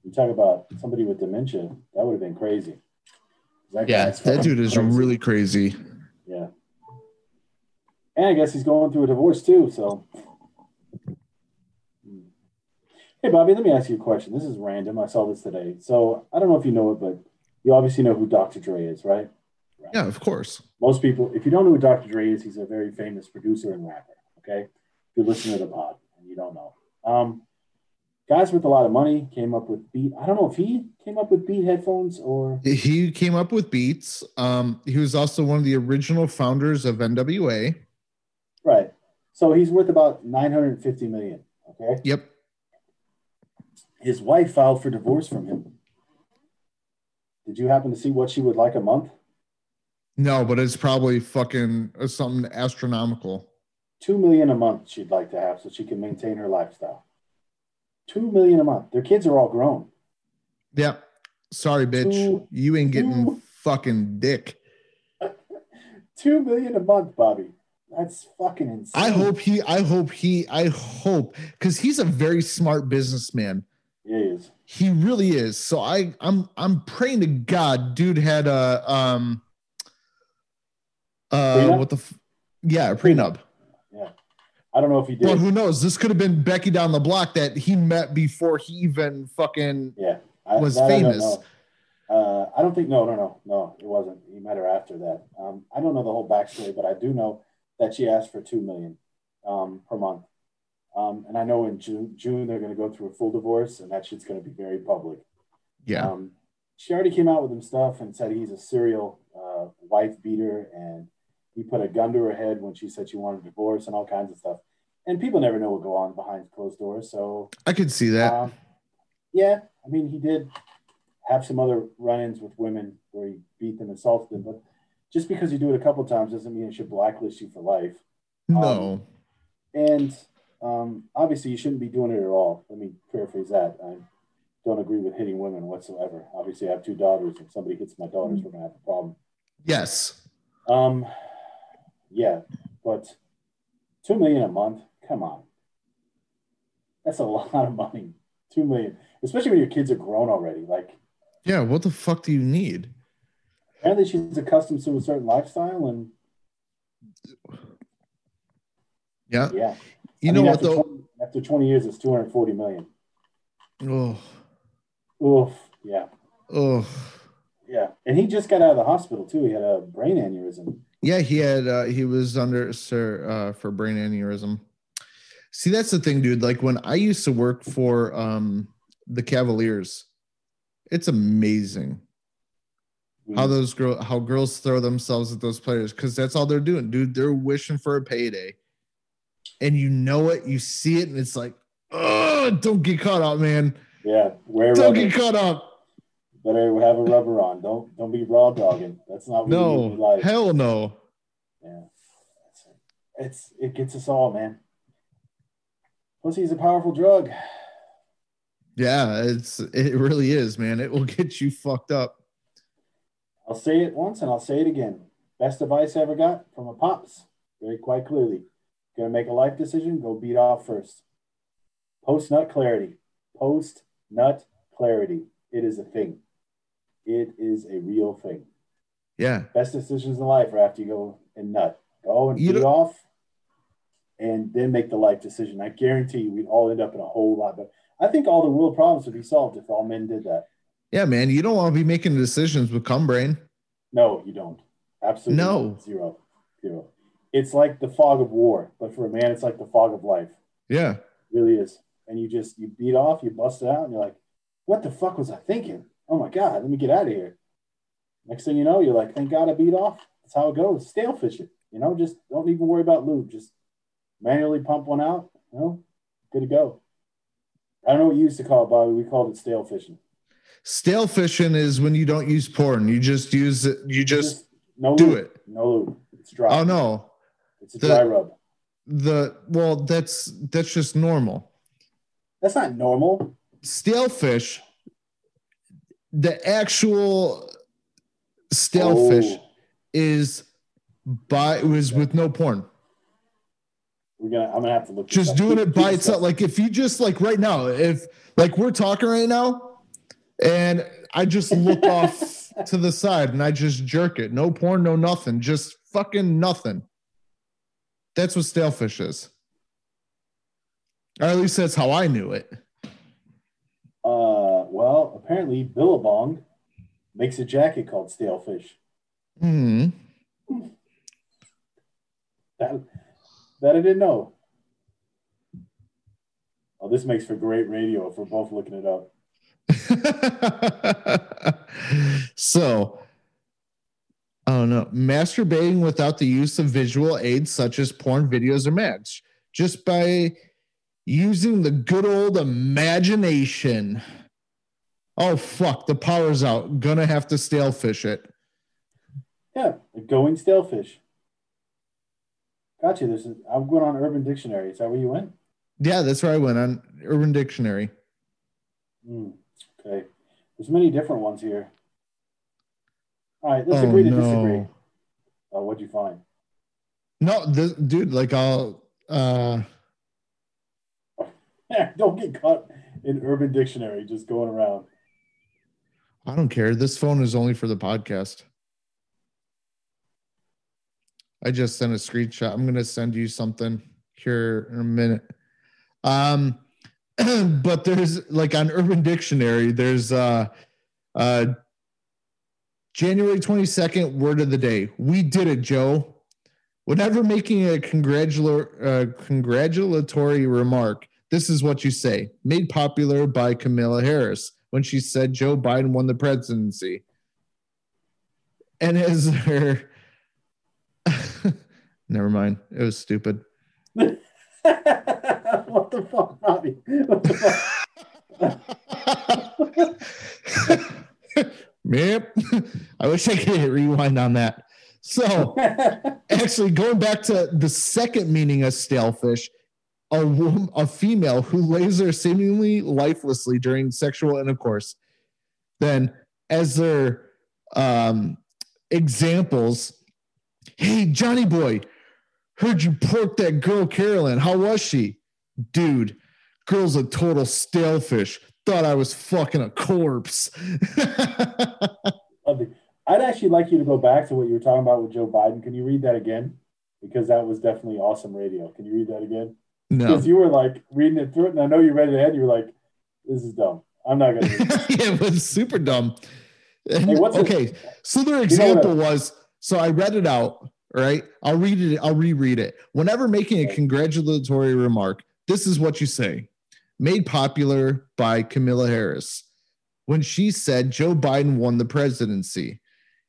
You talk about somebody with dementia, that would have been crazy. That Yeah, that dude is crazy. really crazy. Yeah. And I guess he's going through a divorce too. So, hey, Bobby, let me ask you a question. This is random. I saw this today. So, I don't know if you know it, but you obviously know who Dr. Dre is, right? Yeah, of course. Most people, if you don't know who Dr. Dre is, he's a very famous producer and rapper. Okay. If you listen to the pod and you don't know, um, guys with a lot of money came up with beat. I don't know if he came up with beat headphones or He came up with Beats. Um, he was also one of the original founders of NWA. right. So he's worth about 950 million. Okay. Yep. his wife filed for divorce from him. Did you happen to see what she would like a month? No, but it's probably fucking uh, something astronomical. Two million a month she'd like to have so she can maintain her lifestyle. Two million a month. Their kids are all grown. Yeah. Sorry, bitch. Two- you ain't getting two- fucking dick. *laughs* Two million a month, Bobby. That's fucking insane. I hope he, I hope he, I hope because he's a very smart businessman. Yeah, he is. He really is. So I, I'm, I'm praying to God, dude had a, um, uh, Prenup? what the, f- yeah, a prenup. I don't know if he did. Well, who knows? This could have been Becky down the block that he met before he even fucking. yeah. I, was that I don't famous. Uh, I don't think no, no, no, no. It wasn't. He met her after that. Um, I don't know the whole backstory, but I do know that she asked for two million um, per month. Um, and I know in June, June they're going to go through a full divorce, and that shit's going to be very public. Yeah. Um, she already came out with him stuff and said he's a serial uh, wife beater, and he put a gun to her head when she said she wanted a divorce, and all kinds of stuff. And people never know what go on behind closed doors, so I could see that. um, yeah, I mean, he did have some other run-ins with women where he beat them, assaulted them, but just because you do it a couple times doesn't mean it should blacklist you for life. no. And um, obviously, you shouldn't be doing it at all. Let me paraphrase that. I don't agree with hitting women whatsoever. Obviously, I have two daughters. If somebody hits my daughters, we're gonna have a problem. yes. Um, yeah, but two million a month. Come on, that's a *laughs* lot of money. Two million, especially when your kids are grown already. Like Yeah. What the fuck do you need? apparently, she's accustomed to a certain lifestyle, and Yeah. yeah, You I know mean, what after though? 20, after twenty years, it's two hundred forty million. Oh. Oof. Yeah. Oh. Yeah. And he just got out of the hospital too. He had a brain aneurysm. Yeah, he had uh he was under sir uh for brain aneurysm. See, that's the thing, dude. Like when I used to work for um the Cavaliers, it's amazing how those girl how girls throw themselves at those players because that's all they're doing, dude. They're wishing for a payday. And you know it, you see it, and it's like, oh, don't get caught up, man. yeah. Don't get caught up. Better have a rubber on. Don't don't be raw dogging. That's not No, life. hell no. Yeah. It's, it's it gets us all, man. Pussy's a powerful drug. Yeah, it's it really is, man. It will *laughs* get you fucked up. I'll say it once and I'll say it again. Best advice I ever got from a pops, very quite clearly. Gonna make a life decision, go beat off first. Post nut clarity. Post nut clarity. It is a thing. It is a real thing. Yeah. Best decisions in life are after you go and nut. Go and You beat off and then make the life decision. I guarantee you we'd all end up in a whole lot. But I think all the world problems would be solved if all men did that. Yeah, man. You don't want to be making decisions with cum brain. No, you don't. Absolutely No. not. zero. Zero. It's like the fog of war, but for a man, it's like the fog of life. Yeah. It really is. And you just you beat off, you bust it out, and you're like, what the fuck was I thinking? Oh my god, let me get out of here. Next thing you know, you're like, thank God I beat off. That's how it goes. Stale fish it. You know, just don't even worry about lube. Just manually pump one out. You know, good to go. I don't know what you used to call it, Bobby. We called it stale fishing. Stale fishing is when you don't use porn. You just use it. You just no do lube. it. No lube. It's dry. Oh no. It's a The- dry rub. The well, that's that's just normal. That's not normal. Stale fish. The actual stale Oh, fish is by it was with no porn. We're gonna. I'm gonna have to look. just doing it by itself. Like if you just like right now, if like we're talking right now, and I just look *laughs* off to the side and I just jerk it, no porn, no nothing, just fucking nothing. That's what stale fish is. Or at least that's how I knew it. Well, apparently Billabong makes a jacket called Stale Fish. Hmm. That that I didn't know. Oh, this makes for great radio if we're both looking it up. *laughs* so, I don't know. Masturbating without the use of visual aids such as porn videos or mags, just by using the good old imagination. Oh, fuck. The power's out. Gonna have to stale fish it. Yeah, going stale fish. Gotcha. There's a, I'm going on Urban Dictionary. Is that where you went? Yeah, that's where I went on Urban Dictionary. Hmm, okay. There's many different ones here. All right, let's oh, agree to no. disagree. Uh, what'd you find? No, this, dude, like I'll. uh *laughs* Don't get caught in Urban Dictionary just going around. I don't care. This phone is only for the podcast. I just sent a screenshot. I'm gonna send you something here in a minute. Um, *clears throat* but there's like on Urban Dictionary, there's uh uh January 22nd, word of the day. We did it, Joe. Whenever making a congratula- uh, congratulatory remark, this is what you say. Made popular by Kamala Harris when she said Joe Biden won the presidency. And as her, *laughs* never mind, it was stupid. *laughs* what the fuck, Bobby? What the *laughs* Yep. I wish I could hit rewind on that. So, actually, going back to the second meaning of stalefish, a woman, a female who lays there seemingly lifelessly during sexual intercourse. Then, as their um, examples, hey Johnny boy, heard you pork that girl Carolyn. How was she, dude? Girl's a total stalefish. Thought I was fucking a corpse. *laughs* I'd actually like you to go back to what you were talking about with Joe Biden. Can you read that again? Because that was definitely awesome radio. Can you read that again? No. Because you were like reading it through it, and I know you read it ahead. You were like, "This is dumb. I'm not gonna." Read this." *laughs* it was super dumb. And- Hey, what's okay, so their know example what was so I read it out, right? I'll read it, I'll reread it. Whenever making a congratulatory remark, this is what you say. Made popular by Kamala Harris when she said Joe Biden won the presidency.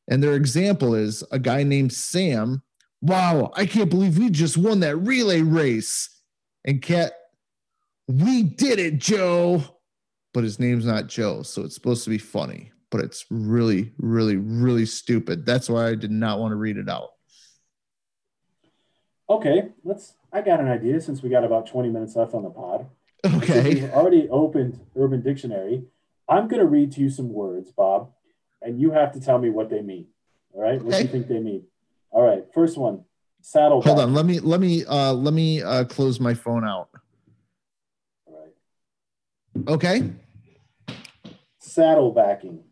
And their example is a guy named Sam. Wow, I can't believe we just won that relay race. And Cat, we did it, Joe but his name's not Joe, so it's supposed to be funny, but it's really, really, really stupid. That's why I did not want to read it out. okay, let's. I got an idea since we got about 20 minutes left on the pod. Okay. We've already opened Urban Dictionary. I'm going to read to you some words, Bob, and you have to tell me what they mean. All right? What do you think they mean? All right. First one, saddleback. Hold on. Let me let me uh let me uh close my phone out. All right. Okay. Saddle backing.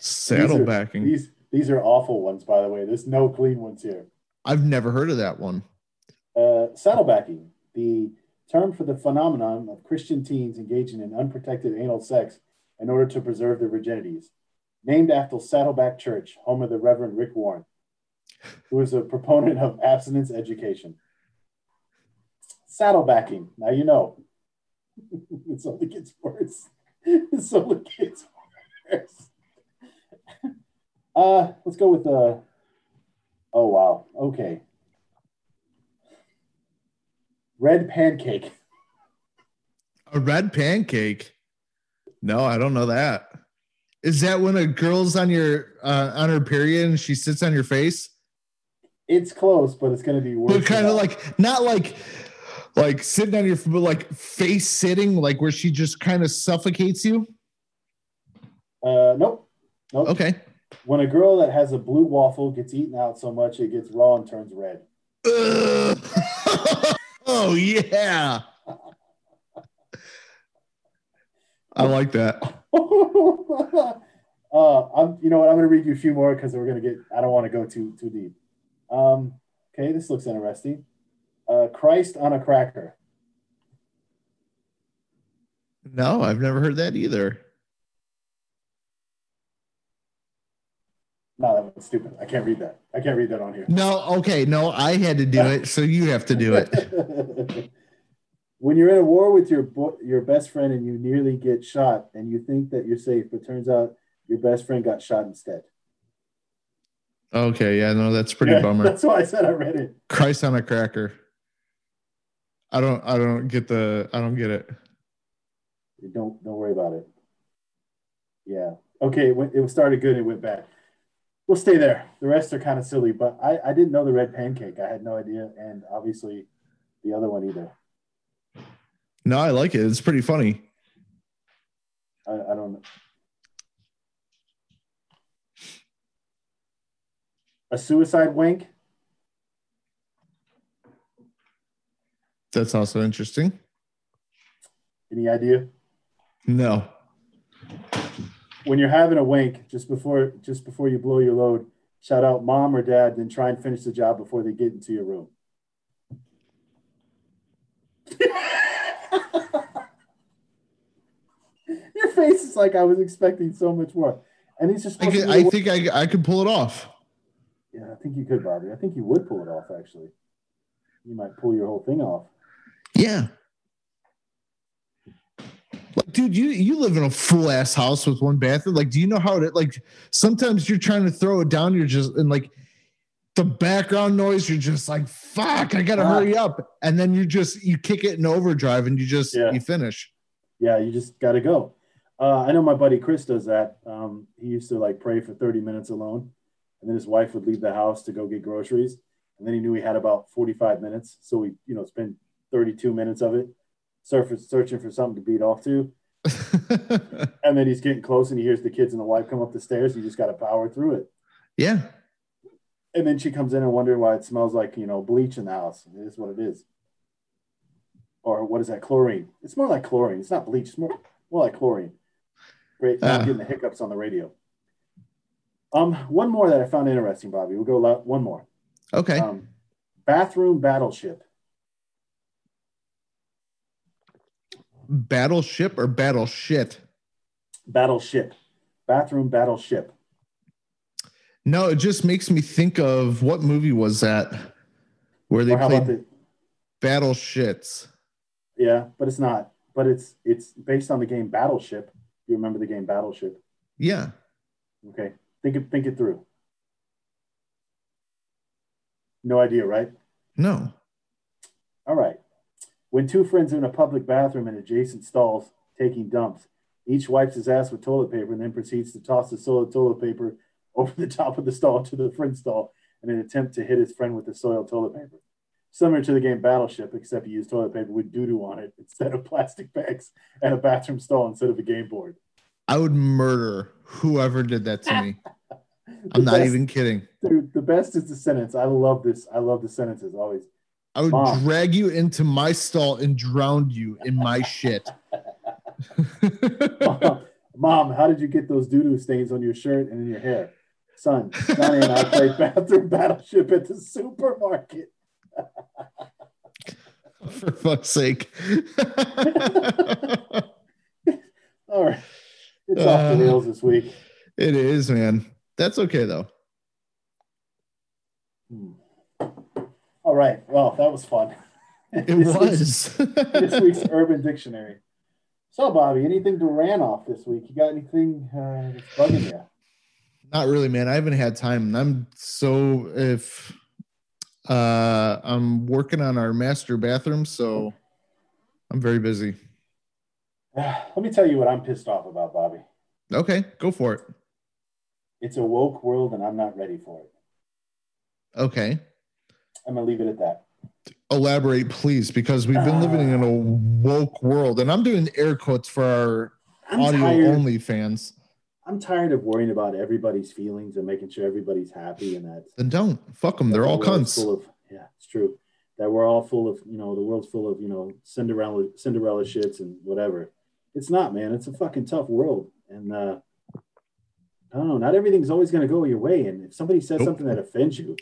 Saddlebacking. Saddlebacking. These these are awful ones, by the way. There's no clean ones here. I've never heard of that one. Uh, saddlebacking, the term for the phenomenon of Christian teens engaging in unprotected anal sex in order to preserve their virginities. Named after Saddleback Church, home of the Reverend Rick Warren, who is a proponent of abstinence education. Saddlebacking, now you know. *laughs* it only gets worse. It only gets worse. Uh, let's go with uh oh wow. Okay. Red pancake. A red pancake? No, I don't know that. Is that when a girl's on your uh, on her period and she sits on your face? It's close, but it's gonna be worse. But kind of like not like like sitting on your but like face sitting, like where she just kind of suffocates you. Uh, nope. Nope. Okay. When a girl that has a blue waffle gets eaten out so much it gets raw and turns red. *laughs* Oh yeah. I like that. *laughs* uh, I'm, you know what? I'm going to read you a few more because we're going to get. I don't want to go too too deep. Um, okay, this looks interesting. Uh, Christ on a cracker. No, I've never heard that either. No, that was stupid. I can't read that. I can't read that on here. No, okay, no, I had to do it, so you have to do it. *laughs* when you're in a war with your bo- your best friend and you nearly get shot and you think that you're safe, but turns out your best friend got shot instead. Okay, yeah, no, that's pretty Yeah, bummer. That's why I said I read it. Christ on a cracker. I don't I don't get the I don't get it. Don't don't worry about it. Yeah. Okay. It, went, it started good. and It went bad. We'll stay there. The rest are kind of silly, but I, I didn't know the red pancake. I had no idea, and obviously the other one either. No, I like it. It's pretty funny. I, I don't know. A suicide wink. That's also interesting. Any idea? No. When you're having a wink, just before just before you blow your load, shout out mom or dad, then try and finish the job before they get into your room. your face is like I was expecting so much more. And he's just I, could, I think I, I could pull it off. Yeah, I think you could, Bobby. I think you would pull it off actually. You might pull your whole thing off. Yeah. Like, dude, you you live in a full ass house with one bathroom. Like, do you know how to like? Sometimes you're trying to throw it down. You're just and like the background noise. You're just like, fuck, I gotta hurry up. And then you just you kick it in overdrive and you just Yeah. you finish. Yeah, you just got to go. Uh, I know my buddy Chris does that. Um, he used to like pray for 30 minutes alone, and then his wife would leave the house to go get groceries, and then he knew he had about 45 minutes, so we, you know, spend 32 minutes of it surface searching for something to beat off to, *laughs* and then he's getting close, and he hears the kids and the wife come up the stairs. You just got to power through it, yeah. and then she comes in and wondering why it smells like you know bleach in the house. It is what it is. Or what is that? Chlorine. It's more like chlorine. It's not bleach. It's more more like chlorine. Great. Ah. getting the hiccups on the radio. Um, one more that I found interesting, Bobby. We'll go one more. Okay. Um, bathroom battleship. Battleship or battle shit? Battleship. Bathroom battleship. No, it just makes me think of what movie was that where they played the? battleships. Yeah, but it's not. But it's it's based on the game Battleship. You remember the game Battleship? Yeah. Okay. Think it think it through. No idea, right? No. All right. When two friends are in a public bathroom in adjacent stalls taking dumps, each wipes his ass with toilet paper and then proceeds to toss the soiled toilet paper *laughs* over the top of the stall to the friend's stall in an attempt to hit his friend with the soiled toilet paper. Similar to the game Battleship, except you use toilet paper with doo doo on it instead of plastic bags and a bathroom stall instead of a game board. I would murder whoever did that to me. *laughs* I'm not best- even kidding. Dude, the best is the sentence. I love this. I love the sentences always. I would Mom. drag you into my stall and drown you in my shit. *laughs* Mom, how did you get those doo doo stains on your shirt and in your hair? Son, Johnny and I played *laughs* bathroom battleship at the supermarket. *laughs* For fuck's sake. *laughs* All right. It's uh, off the rails this week. It is, man. That's okay though. Hmm. All right. Well, that was fun. It *laughs* this was. Week's, this week's Urban Dictionary. So, Bobby, anything to ran off this week? You got anything uh, that's bugging you? Not really, man. I haven't had time. I'm so if uh I'm working on our master bathroom, so I'm very busy. *sighs* Let me tell you what I'm pissed off about, Bobby. Okay, go for it. It's a woke world and I'm not ready for it. Okay. I'm gonna leave it at that. Elaborate, please, because we've been uh, living in a woke world, and I'm doing air quotes for our *sighs* I'm audio tired. only fans. I'm tired of worrying about everybody's feelings and making sure everybody's happy, and that. Then don't fuck them. They're all cunts. Full of, yeah, it's true. That we're all full of, you know, the world's full of, you know, Cinderella, Cinderella shits and whatever. It's not, man. It's a fucking tough world, and uh, I don't know. Not everything's always going to go your way, and if somebody says nope. something that offends you,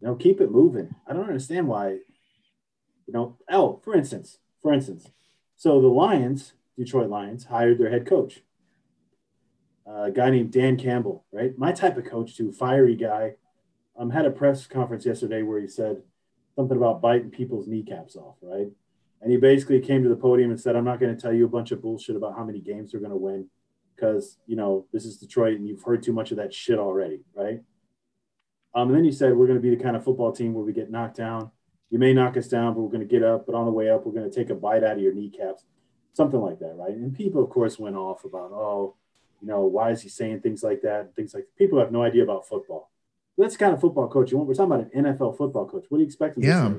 you know, keep it moving. I don't understand why. You know, oh, for instance, for instance, so the Lions, Detroit Lions, hired their head coach, a guy named Dan Campbell. Right, my type of coach too, fiery guy. Um, had a press conference yesterday where he said something about biting people's kneecaps off. Right, and he basically came to the podium and said, "I'm not going to tell you a bunch of bullshit about how many games they're going to win." Because you know this is Detroit and you've heard too much of that shit already, right? Um, and then he said we're going to be the kind of football team where we get knocked down. You may knock us down, but we're going to get up. But on the way up, we're going to take a bite out of your kneecaps, something like that, right? And people, of course, went off about, oh, you know, why is he saying things like that? And things like that. people have no idea about football. That's the kind of football coach you want. We're talking about an NFL football coach. What do you expect? yeah.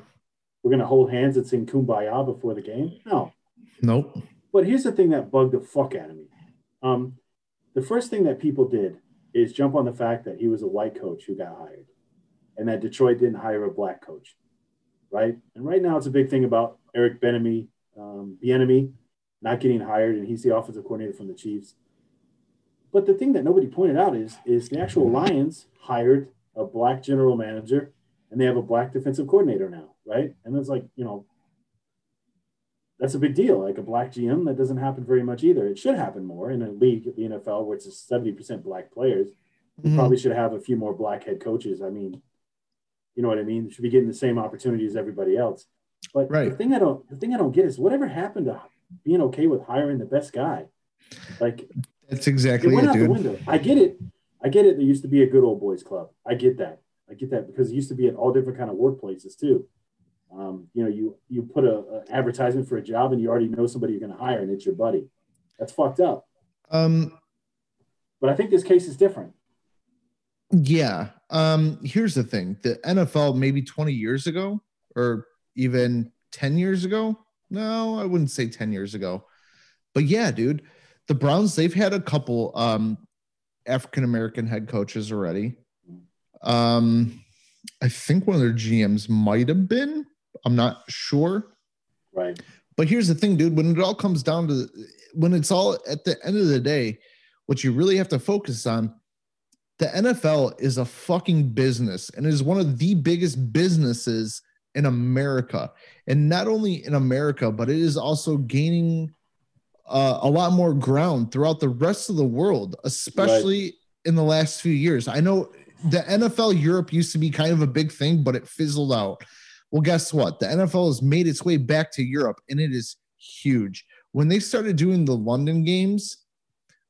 We're going to hold hands and sing "Kumbaya" before the game? No. Nope. But here's the thing that bugged the fuck out of me. Um, the first thing that people did is jump on the fact that he was a white coach who got hired and that Detroit didn't hire a black coach, right? And right now it's a big thing about Eric Bieniemy, um, Bieniemy not getting hired, and he's the offensive coordinator from the Chiefs. But the thing that nobody pointed out is is the actual Lions hired a black general manager, and they have a black defensive coordinator now, right? And it's like you know that's a big deal. Like a black GM, that doesn't happen very much either. It should happen more in a league at the NFL where it's 70% black players. Mm-hmm. Probably should have a few more black head coaches. I mean, you know what I mean? They should be getting the same opportunity as everybody else. But right. the thing I don't the thing I don't get is whatever happened to being okay with hiring the best guy. Like that's exactly it, went it, out dude. The window. I get it. I get it. There used to be a good old boys club. I get that. I get that because it used to be at all different kind of workplaces too. Um, you know, you you put a, a, advertisement for a job and you already know somebody you're going to hire and it's your buddy. That's fucked up. Um, but I think this case is different. Yeah. Um, here's the thing: the NFL maybe 20 years ago, or even 10 years ago. No, I wouldn't say 10 years ago. But yeah, dude, the Browns, they've had a couple um African American head coaches already. Um, I think one of their GMs might have been I'm not sure. Right. But here's the thing, dude. When it all comes down to when it's all at the end of the day, what you really have to focus on, the NFL is a fucking business and is one of the biggest businesses in America. And not only in America, but it is also gaining uh, a lot more ground throughout the rest of the world, especially right. in the last few years. I know the NFL Europe used to be kind of a big thing, but it fizzled out. Well, guess what? The NFL has made its way back to Europe and it is huge. When they started doing the London games,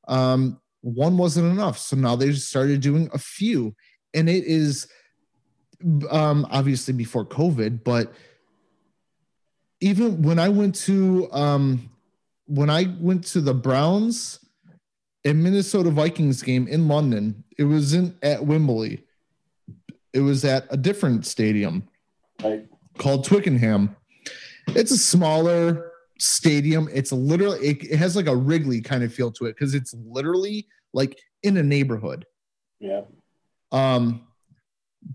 um, one wasn't enough. So now they started doing a few. And it is um, obviously before COVID, but even when I went to um, when I went to the Browns and Minnesota Vikings game in London, it wasn't at Wembley. It was at a different stadium right. called Twickenham. It's a smaller stadium. It's literally it, it has like a Wrigley kind of feel to it because it's literally like in a neighborhood. Yeah. Um,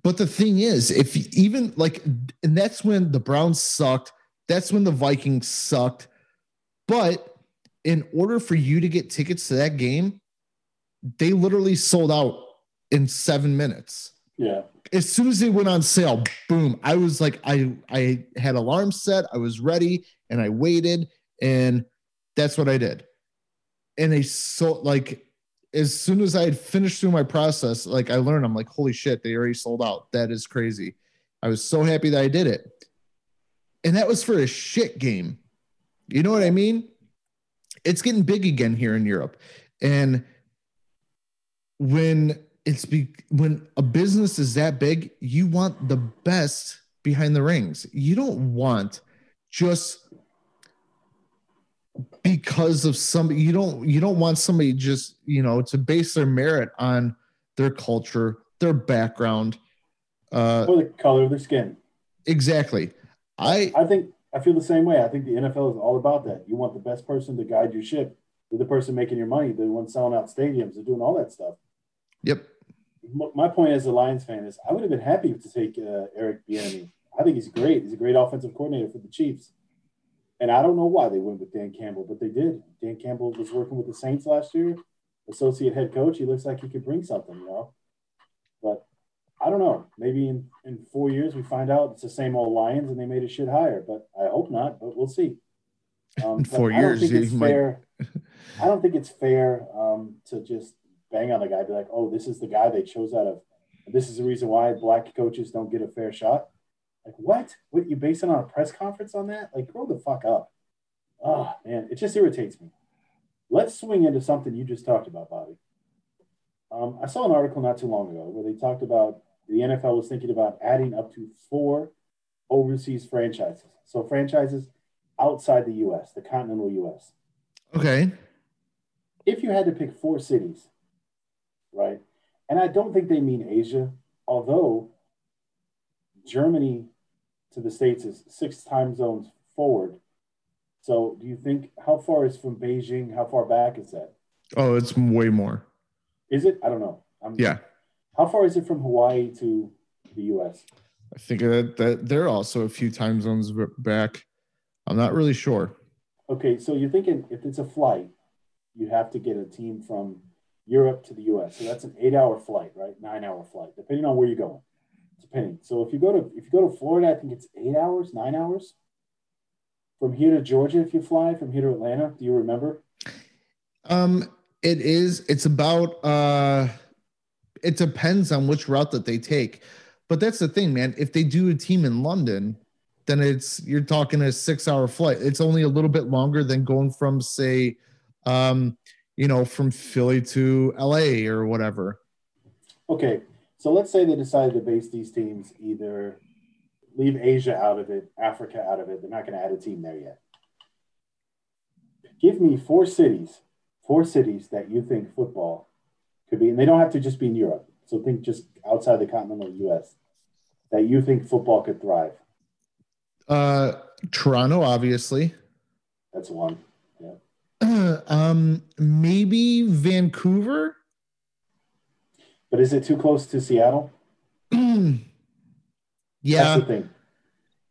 but the thing is, if even like, and that's when the Browns sucked. That's when the Vikings sucked. But in order for you to get tickets to that game, they literally sold out in seven minutes. Yeah. As soon as they went on sale, boom! I was like, I I had alarm set, I was ready, and I waited, and that's what I did. And they sold like as soon as I had finished through my process, like I learned, I'm like, holy shit, they already sold out. That is crazy. I was so happy that I did it. And that was for a shit game. You know what I mean? It's getting big again here in Europe. And when it's be, when a business is that big, you want the best behind the rings. You don't want just because of somebody you don't you don't want somebody just you know to base their merit on their culture their background uh or the color of their skin exactly i i think i feel the same way i think the nfl is all about that you want the best person to guide your ship They're the person making your money the one selling out stadiums they're doing all that stuff yep my point as a lions fan is i would have been happy to take uh, eric Bieniemy. i think he's great he's a great offensive coordinator for the chiefs and I don't know why they went with Dan Campbell, but they did. Dan Campbell was working with the Saints last year, associate head coach. He looks like he could bring something, you know. I don't know. Maybe in, in four years we find out it's the same old Lions and they made a shit higher. But I hope not. But we'll see. Um, four years, I don't think it's fair. *laughs* I don't think it's fair um, to just bang on a guy, be like, "Oh, this is the guy they chose out of. This is the reason why black coaches don't get a fair shot." Like, what? What, you base it on a press conference on that? Like, grow the fuck up. Oh, man, it just irritates me. Let's swing into something you just talked about, Bobby. Um, I saw an article not too long ago where they talked about the NFL was thinking about adding up to four overseas franchises. So, franchises outside the US, the continental US. Okay. If you had to pick four cities, right? And I don't think they mean Asia, although Germany to the States is six time zones forward. So do you think how far is from Beijing? How far back is that? Oh, it's way more. Is it? I don't know. I'm, yeah. How far is it from Hawaii to the US? I think that, that they're also a few time zones back. I'm not really sure. Okay, so you're thinking if it's a flight, you have to get a team from Europe to the US. So that's an eight hour flight, right? Nine hour flight, depending on where you're going depending. So if you go to if you go to Florida, I think it's eight hours, nine hours. From here to Georgia, if you fly from here to Atlanta, do you remember? Um, it is. It's about. uh It depends on which route that they take, but that's the thing, man. If they do a team in London, then it's you're talking a six-hour flight. It's only a little bit longer than going from, say, um, you know, from Philly to LA or whatever. Okay, so let's say they decided to base these teams either leave Asia out of it, Africa out of it. They're not going to add a team there yet. Give me four cities, four cities that you think football could be, and they don't have to just be in Europe. So think just outside the continental U.S. that you think football could thrive. Uh, Toronto, obviously. That's one. Yeah. Uh, *clears throat* um, maybe Vancouver. But is it too close to Seattle? *clears throat* yeah. That's the thing.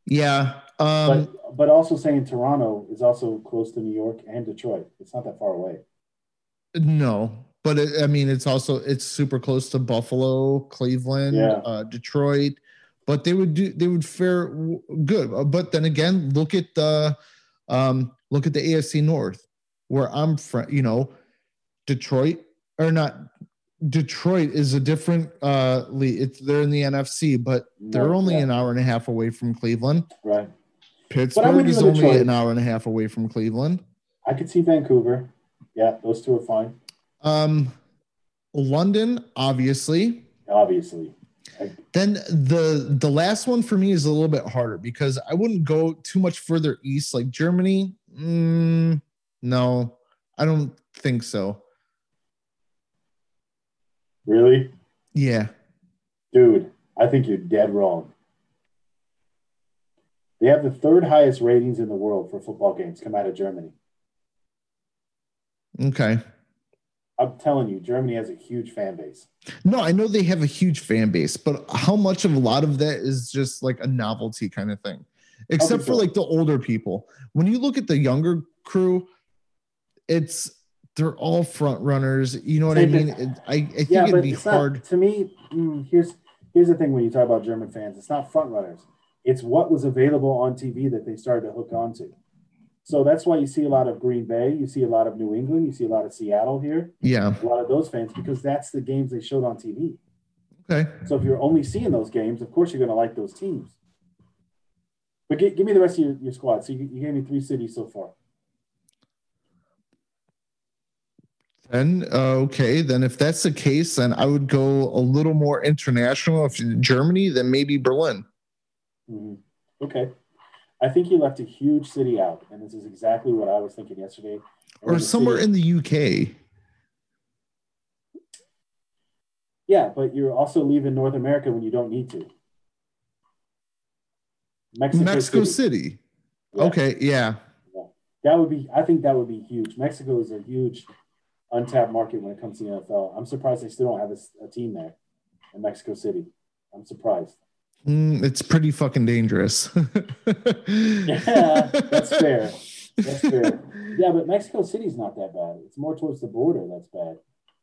Yeah. Um, but, but also saying Toronto is also close to New York and Detroit. It's not that far away. No, but it, I mean, it's also it's super close to Buffalo, Cleveland, yeah. uh, Detroit. But they would do they would fare good. Uh, but then again, look at the um, look at the AFC North, where I'm from. You know, Detroit or not Detroit is a different uh league. It's they're in the NFC, but they're only yeah. an hour and a half away from Cleveland. Right. Pittsburgh is only Detroit. an hour and a half away from Cleveland. I could see Vancouver. Yeah, those two are fine. Um London, obviously. Obviously. Then the the last one for me is a little bit harder because I wouldn't go too much further east, like Germany. Mm, no, I don't think so. Really? Yeah. Dude, I think you're dead wrong. They have the third highest ratings in the world for football games come out of Germany. Okay. I'm telling you, Germany has a huge fan base. No, I know they have a huge fan base, but how much of a lot of that is just like a novelty kind of thing? Except for so. like the older people. When you look at the younger crew, it's they're all front runners. You know what I mean? It, I, I think yeah, it'd be hard. Not, to me, mm, here's here's the thing when you talk about German fans, it's not front runners. It's what was available on TV that they started to hook onto. So that's why you see a lot of Green Bay, you see a lot of New England, you see a lot of Seattle here. Yeah. A lot of those fans because that's the games they showed on TV. Okay. So if you're only seeing those games, of course you're going to like those teams. But give, give me the rest of your, your squad. So you, you gave me three cities so far. Then uh, okay, then if that's the case, then I would go a little more international. If Germany, then maybe Berlin. Mm-hmm. Okay, I think you left a huge city out, and this is exactly what I was thinking yesterday. Or somewhere city, in the UK. Yeah, but you're also leaving North America when you don't need to. Mexico, Mexico City. City. Yeah. Okay, yeah. yeah. That would be I think that would be huge. Mexico is a huge untapped market when it comes to the NFL. I'm surprised they still don't have a, a team there in Mexico City. I'm surprised. Mm, it's pretty fucking dangerous. *laughs* yeah, that's fair. That's fair. Yeah, but Mexico City's not that bad. It's more towards the border that's bad.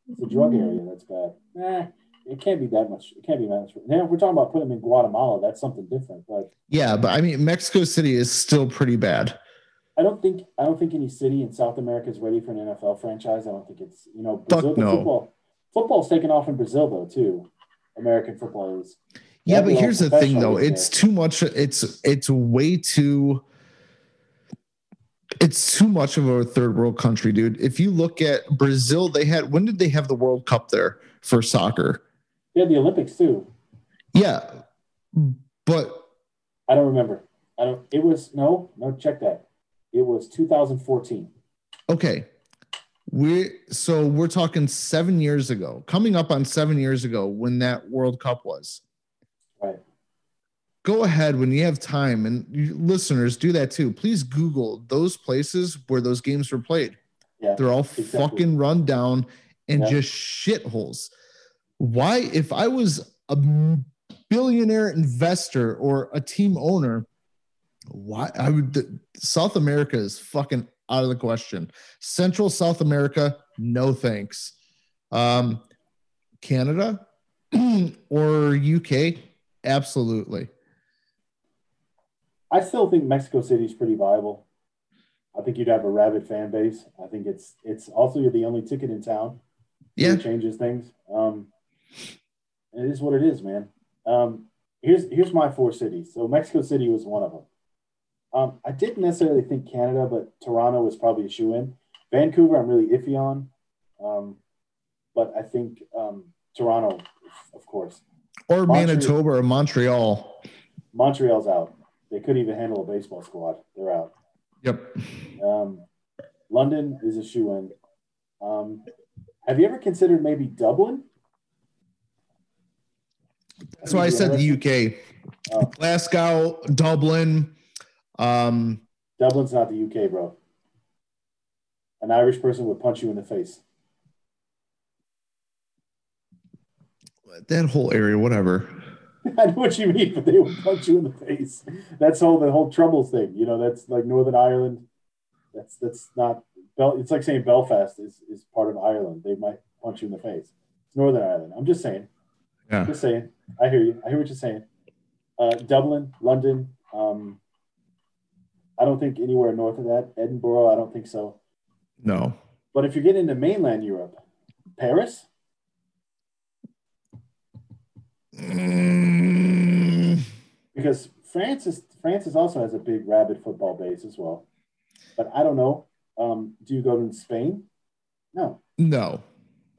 It's a drug area that's bad. Nah, it can't be that much. It can't be that much. Now, if we're talking about putting them in Guatemala, that's something different. But yeah, but I mean, Mexico City is still pretty bad. I don't think I don't think any city in South America is ready for an NFL franchise. I don't think it's you know Brazil Fuck no. football. Football's taken off in Brazil though too. American football is. Yeah, but here's the thing though. It's too much. It's it's way too. It's too much of a third world country, dude. If you look at Brazil, they had when did they have the World Cup there for soccer? They had the Olympics too. Yeah, but I don't remember. I don't. It was no, no. Check that. It was 2014. Okay. We so we're talking seven years ago, coming up on seven years ago when that World Cup was. Go ahead when you have time, and you, listeners do that too. Please Google those places where those games were played. Yeah, They're all exactly. fucking run down and yeah. just shitholes. Why, if I was a billionaire investor or a team owner, why I would South America is fucking out of the question. Central South America, no thanks. Um, Canada *clears throat* or UK, absolutely. I still think Mexico City is pretty viable. I think you'd have a rabid fan base. I think it's it's also you're the only ticket in town. Yeah, it changes things. Um, it is what it is, man. Um, here's here's my four cities. So Mexico City was one of them. Um, I didn't necessarily think Canada, but Toronto was probably a shoe in. Vancouver, I'm really iffy on, um, but I think um, Toronto, of course, or Manitoba or Montreal. Montreal's out. They couldn't even handle a baseball squad. They're out. Yep. Um, London is a shoe in. Um, have you ever considered maybe Dublin? That's why I said the UK. Oh. Glasgow, Dublin. Um, Dublin's not the UK, bro. An Irish person would punch you in the face. That whole area, whatever. *laughs* I know what you mean, but they will punch you in the face. That's all the whole troubles thing. You know, that's like Northern Ireland. That's that's not. Bel- it's like saying Belfast is, is part of Ireland. They might punch you in the face. It's Northern Ireland. I'm just saying. Yeah. Just saying. I hear you. I hear what you're saying. Uh, Dublin, London, um, I don't think anywhere north of that. Edinburgh, I don't think so. No. But if you get into mainland Europe, Paris? Mm. Because France is France is also has a big rabid football base as well. But I don't know. Um, do you go to Spain? No. No.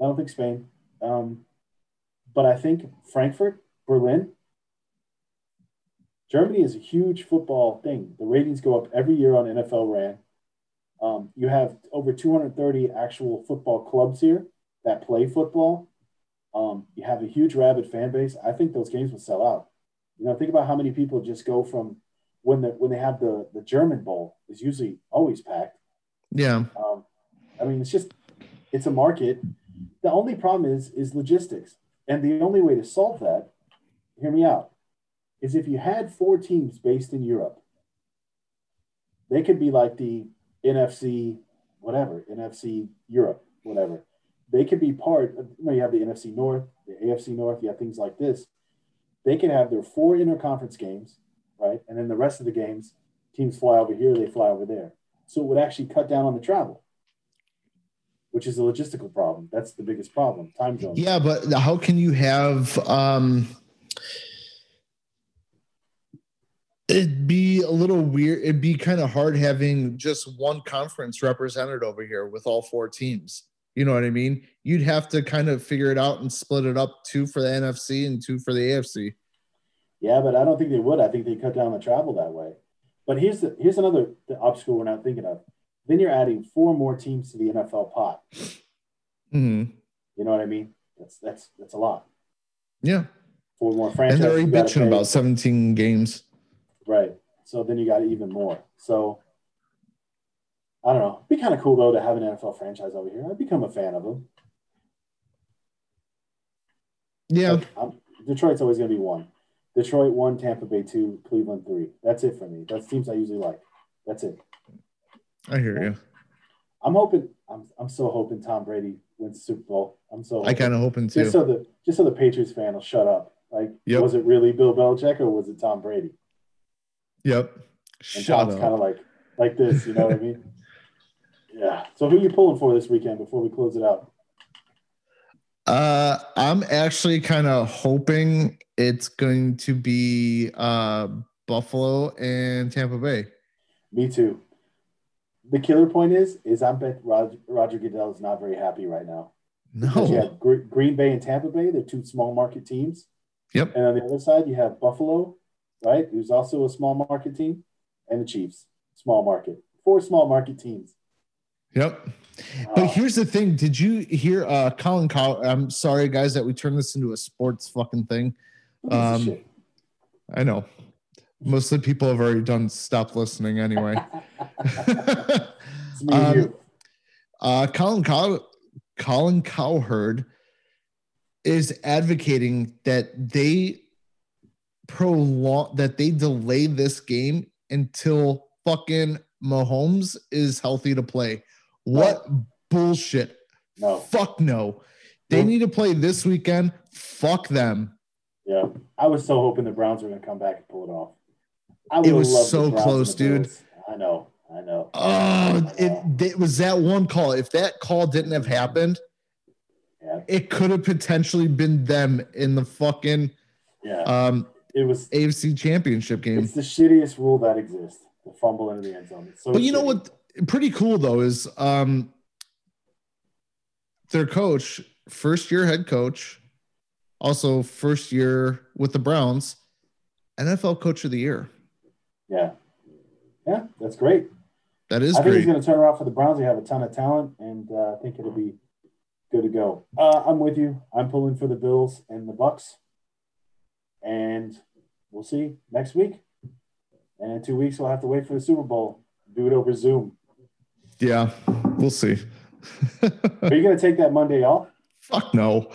I don't think Spain. Um, but I think Frankfurt, Berlin, Germany is a huge football thing. The ratings go up every year on NFL Ran. Um, you have over 230 actual football clubs here that play football. Um, you have a huge rabid fan base. I think those games will sell out. You know, think about how many people just go from when the when they have the the German Bowl is usually always packed. Yeah. Um, I mean, it's just it's a market. The only problem is is logistics, and the only way to solve that, hear me out, is if you had four teams based in Europe, they could be like the NFC whatever, NFC Europe, whatever. They could be part. Of, you know, you have the NFC North, the AFC North. You have things like this. They can have their four interconference games, right, and then the rest of the games, teams fly over here, they fly over there. So it would actually cut down on the travel, which is a logistical problem. That's the biggest problem. Time zone. Yeah, but how can you have? um It'd be a little weird. It'd be kind of hard having just one conference represented over here with all four teams. You know what I mean? You'd have to kind of figure it out and split it up two for the NFC and two for the AFC. Yeah, but I don't think they would. I think they cut down the travel that way. But here's the here's another the obstacle we're not thinking of. Then you're adding four more teams to the NFL pot. Mm-hmm. You know what I mean? That's that's that's a lot. Yeah. Four more franchises. And they're already bitching about 17 games. Right. So then you got even more. So I don't know. It'd be kind of cool though to have an NFL franchise over here. I'd become a fan of them. Yeah. Detroit's always going to be one. Detroit one, Tampa Bay two, Cleveland three. That's it for me. That's teams I usually like. That's it. I hear you. I'm hoping. I'm. I'm so hoping Tom Brady wins the Super Bowl. I'm so. Hoping. I kind of hoping too. Just so the just so the Patriots fan will shut up. Like, yep. was it really Bill Belichick or was it Tom Brady? Yep. And Shut Tom's kind of like like this, you know what I mean? Yeah. So who are you pulling for this weekend before we close it out? Uh, I'm actually kind of hoping it's going to be uh, Buffalo and Tampa Bay. Me too. The killer point is, is I bet Roger, Roger Goodell is not very happy right now. No. You have Green Bay and Tampa Bay. They're two small market teams. Yep. And on the other side, you have Buffalo right? Who's also a small market team, and the Chiefs, small market. Four small market teams. Yep. But here's the thing. Did you hear uh Colin Cow- I'm sorry guys that we turned this into a sports fucking thing. Um I know. Most of the people have already done stop listening anyway. *laughs* um, uh Colin Cow- Colin Cowherd is advocating that they prolong that they delay this game until fucking Mahomes is healthy to play. What no. bullshit? No. Fuck no. They no. need to play this weekend. Fuck them. Yeah. I was so hoping the Browns were going to come back and pull it off. it was so close, dude. I know. I know. Oh, I know. It, it was that one call. If that call didn't have happened, yeah. it could have potentially been them in the fucking yeah. um it was AFC Championship game. It's the shittiest rule that exists. The fumble into the end zone. So but you shitty. know what? Pretty cool though is um their coach, first year head coach, also first year with the Browns, NFL Coach of the Year. Yeah, yeah, that's great. That is. I great. think he's going to turn around for the Browns. They have a ton of talent, and uh, I think it'll be good to go. Uh, I'm with you. I'm pulling for the Bills and the Bucks and we'll see next week. And in two weeks, we'll have to wait for the Super Bowl. Do it over Zoom. Yeah, we'll see. Are you going to take that Monday off? Fuck no.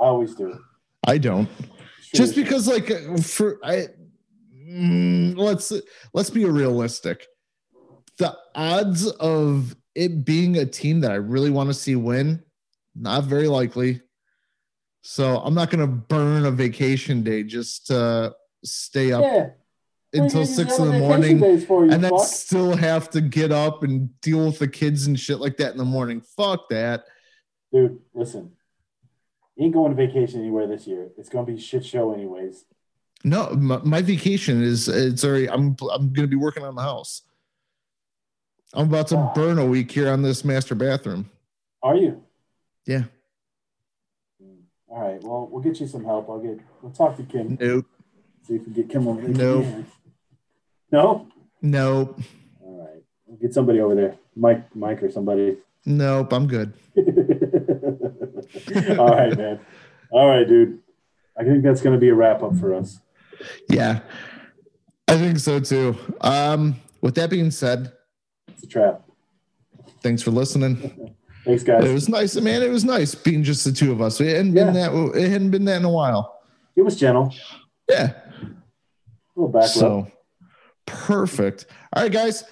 I always do. I don't. Sure Just because, like, for I, mm, let's let's be realistic. The odds of it being a team that I really want to see win, not very likely. So I'm not going to burn a vacation day just to stay up yeah. Until six in the morning you, and then fuck. still have to get up and deal with the kids and shit like that in the morning. Fuck that. Dude, listen. You ain't going to vacation anywhere this year. It's going to be shit show anyways. No, my, my vacation is it's already I'm I'm going to be working on the house. I'm about to ah. burn a week here on this master bathroom. Are you? Yeah. All right. Well, we'll get you some help. I'll get. We'll talk to Kim. Nope. See if we can get Kim over there. Nope. No. Nope. All right. We'll get somebody over there, Mike, Mike, or somebody. Nope. I'm good. *laughs* All right, man. All right, dude. I think that's going to be a wrap up for us. Yeah, I think so too. Um, with that being said, it's a trap. Thanks for listening. *laughs* Thanks, guys. It was nice, man. It was nice being just the two of us. It hadn't been yeah. that. It hadn't been that in a while. It was gentle. Yeah. A little back. So perfect. All right, guys.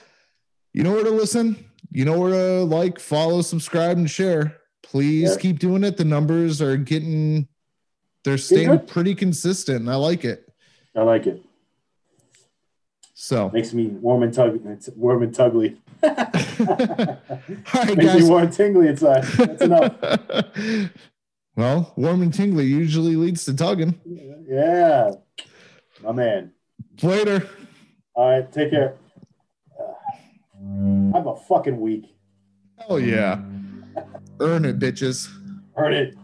You know where to listen. you know where to like, follow, subscribe, and share. Please Yeah. keep doing it. The numbers are getting, they're staying good. pretty consistent. and I like it. I like it. So, Makes me warm and tug. Warm and tuggly. *laughs* *laughs* all right, Makes me warm and tingly inside. That's enough. *laughs* well, warm and tingly usually leads to tugging. Yeah, my man. Later. All right, take care. Uh, have a fucking week. Hell yeah. Earn it, bitches. Earn it.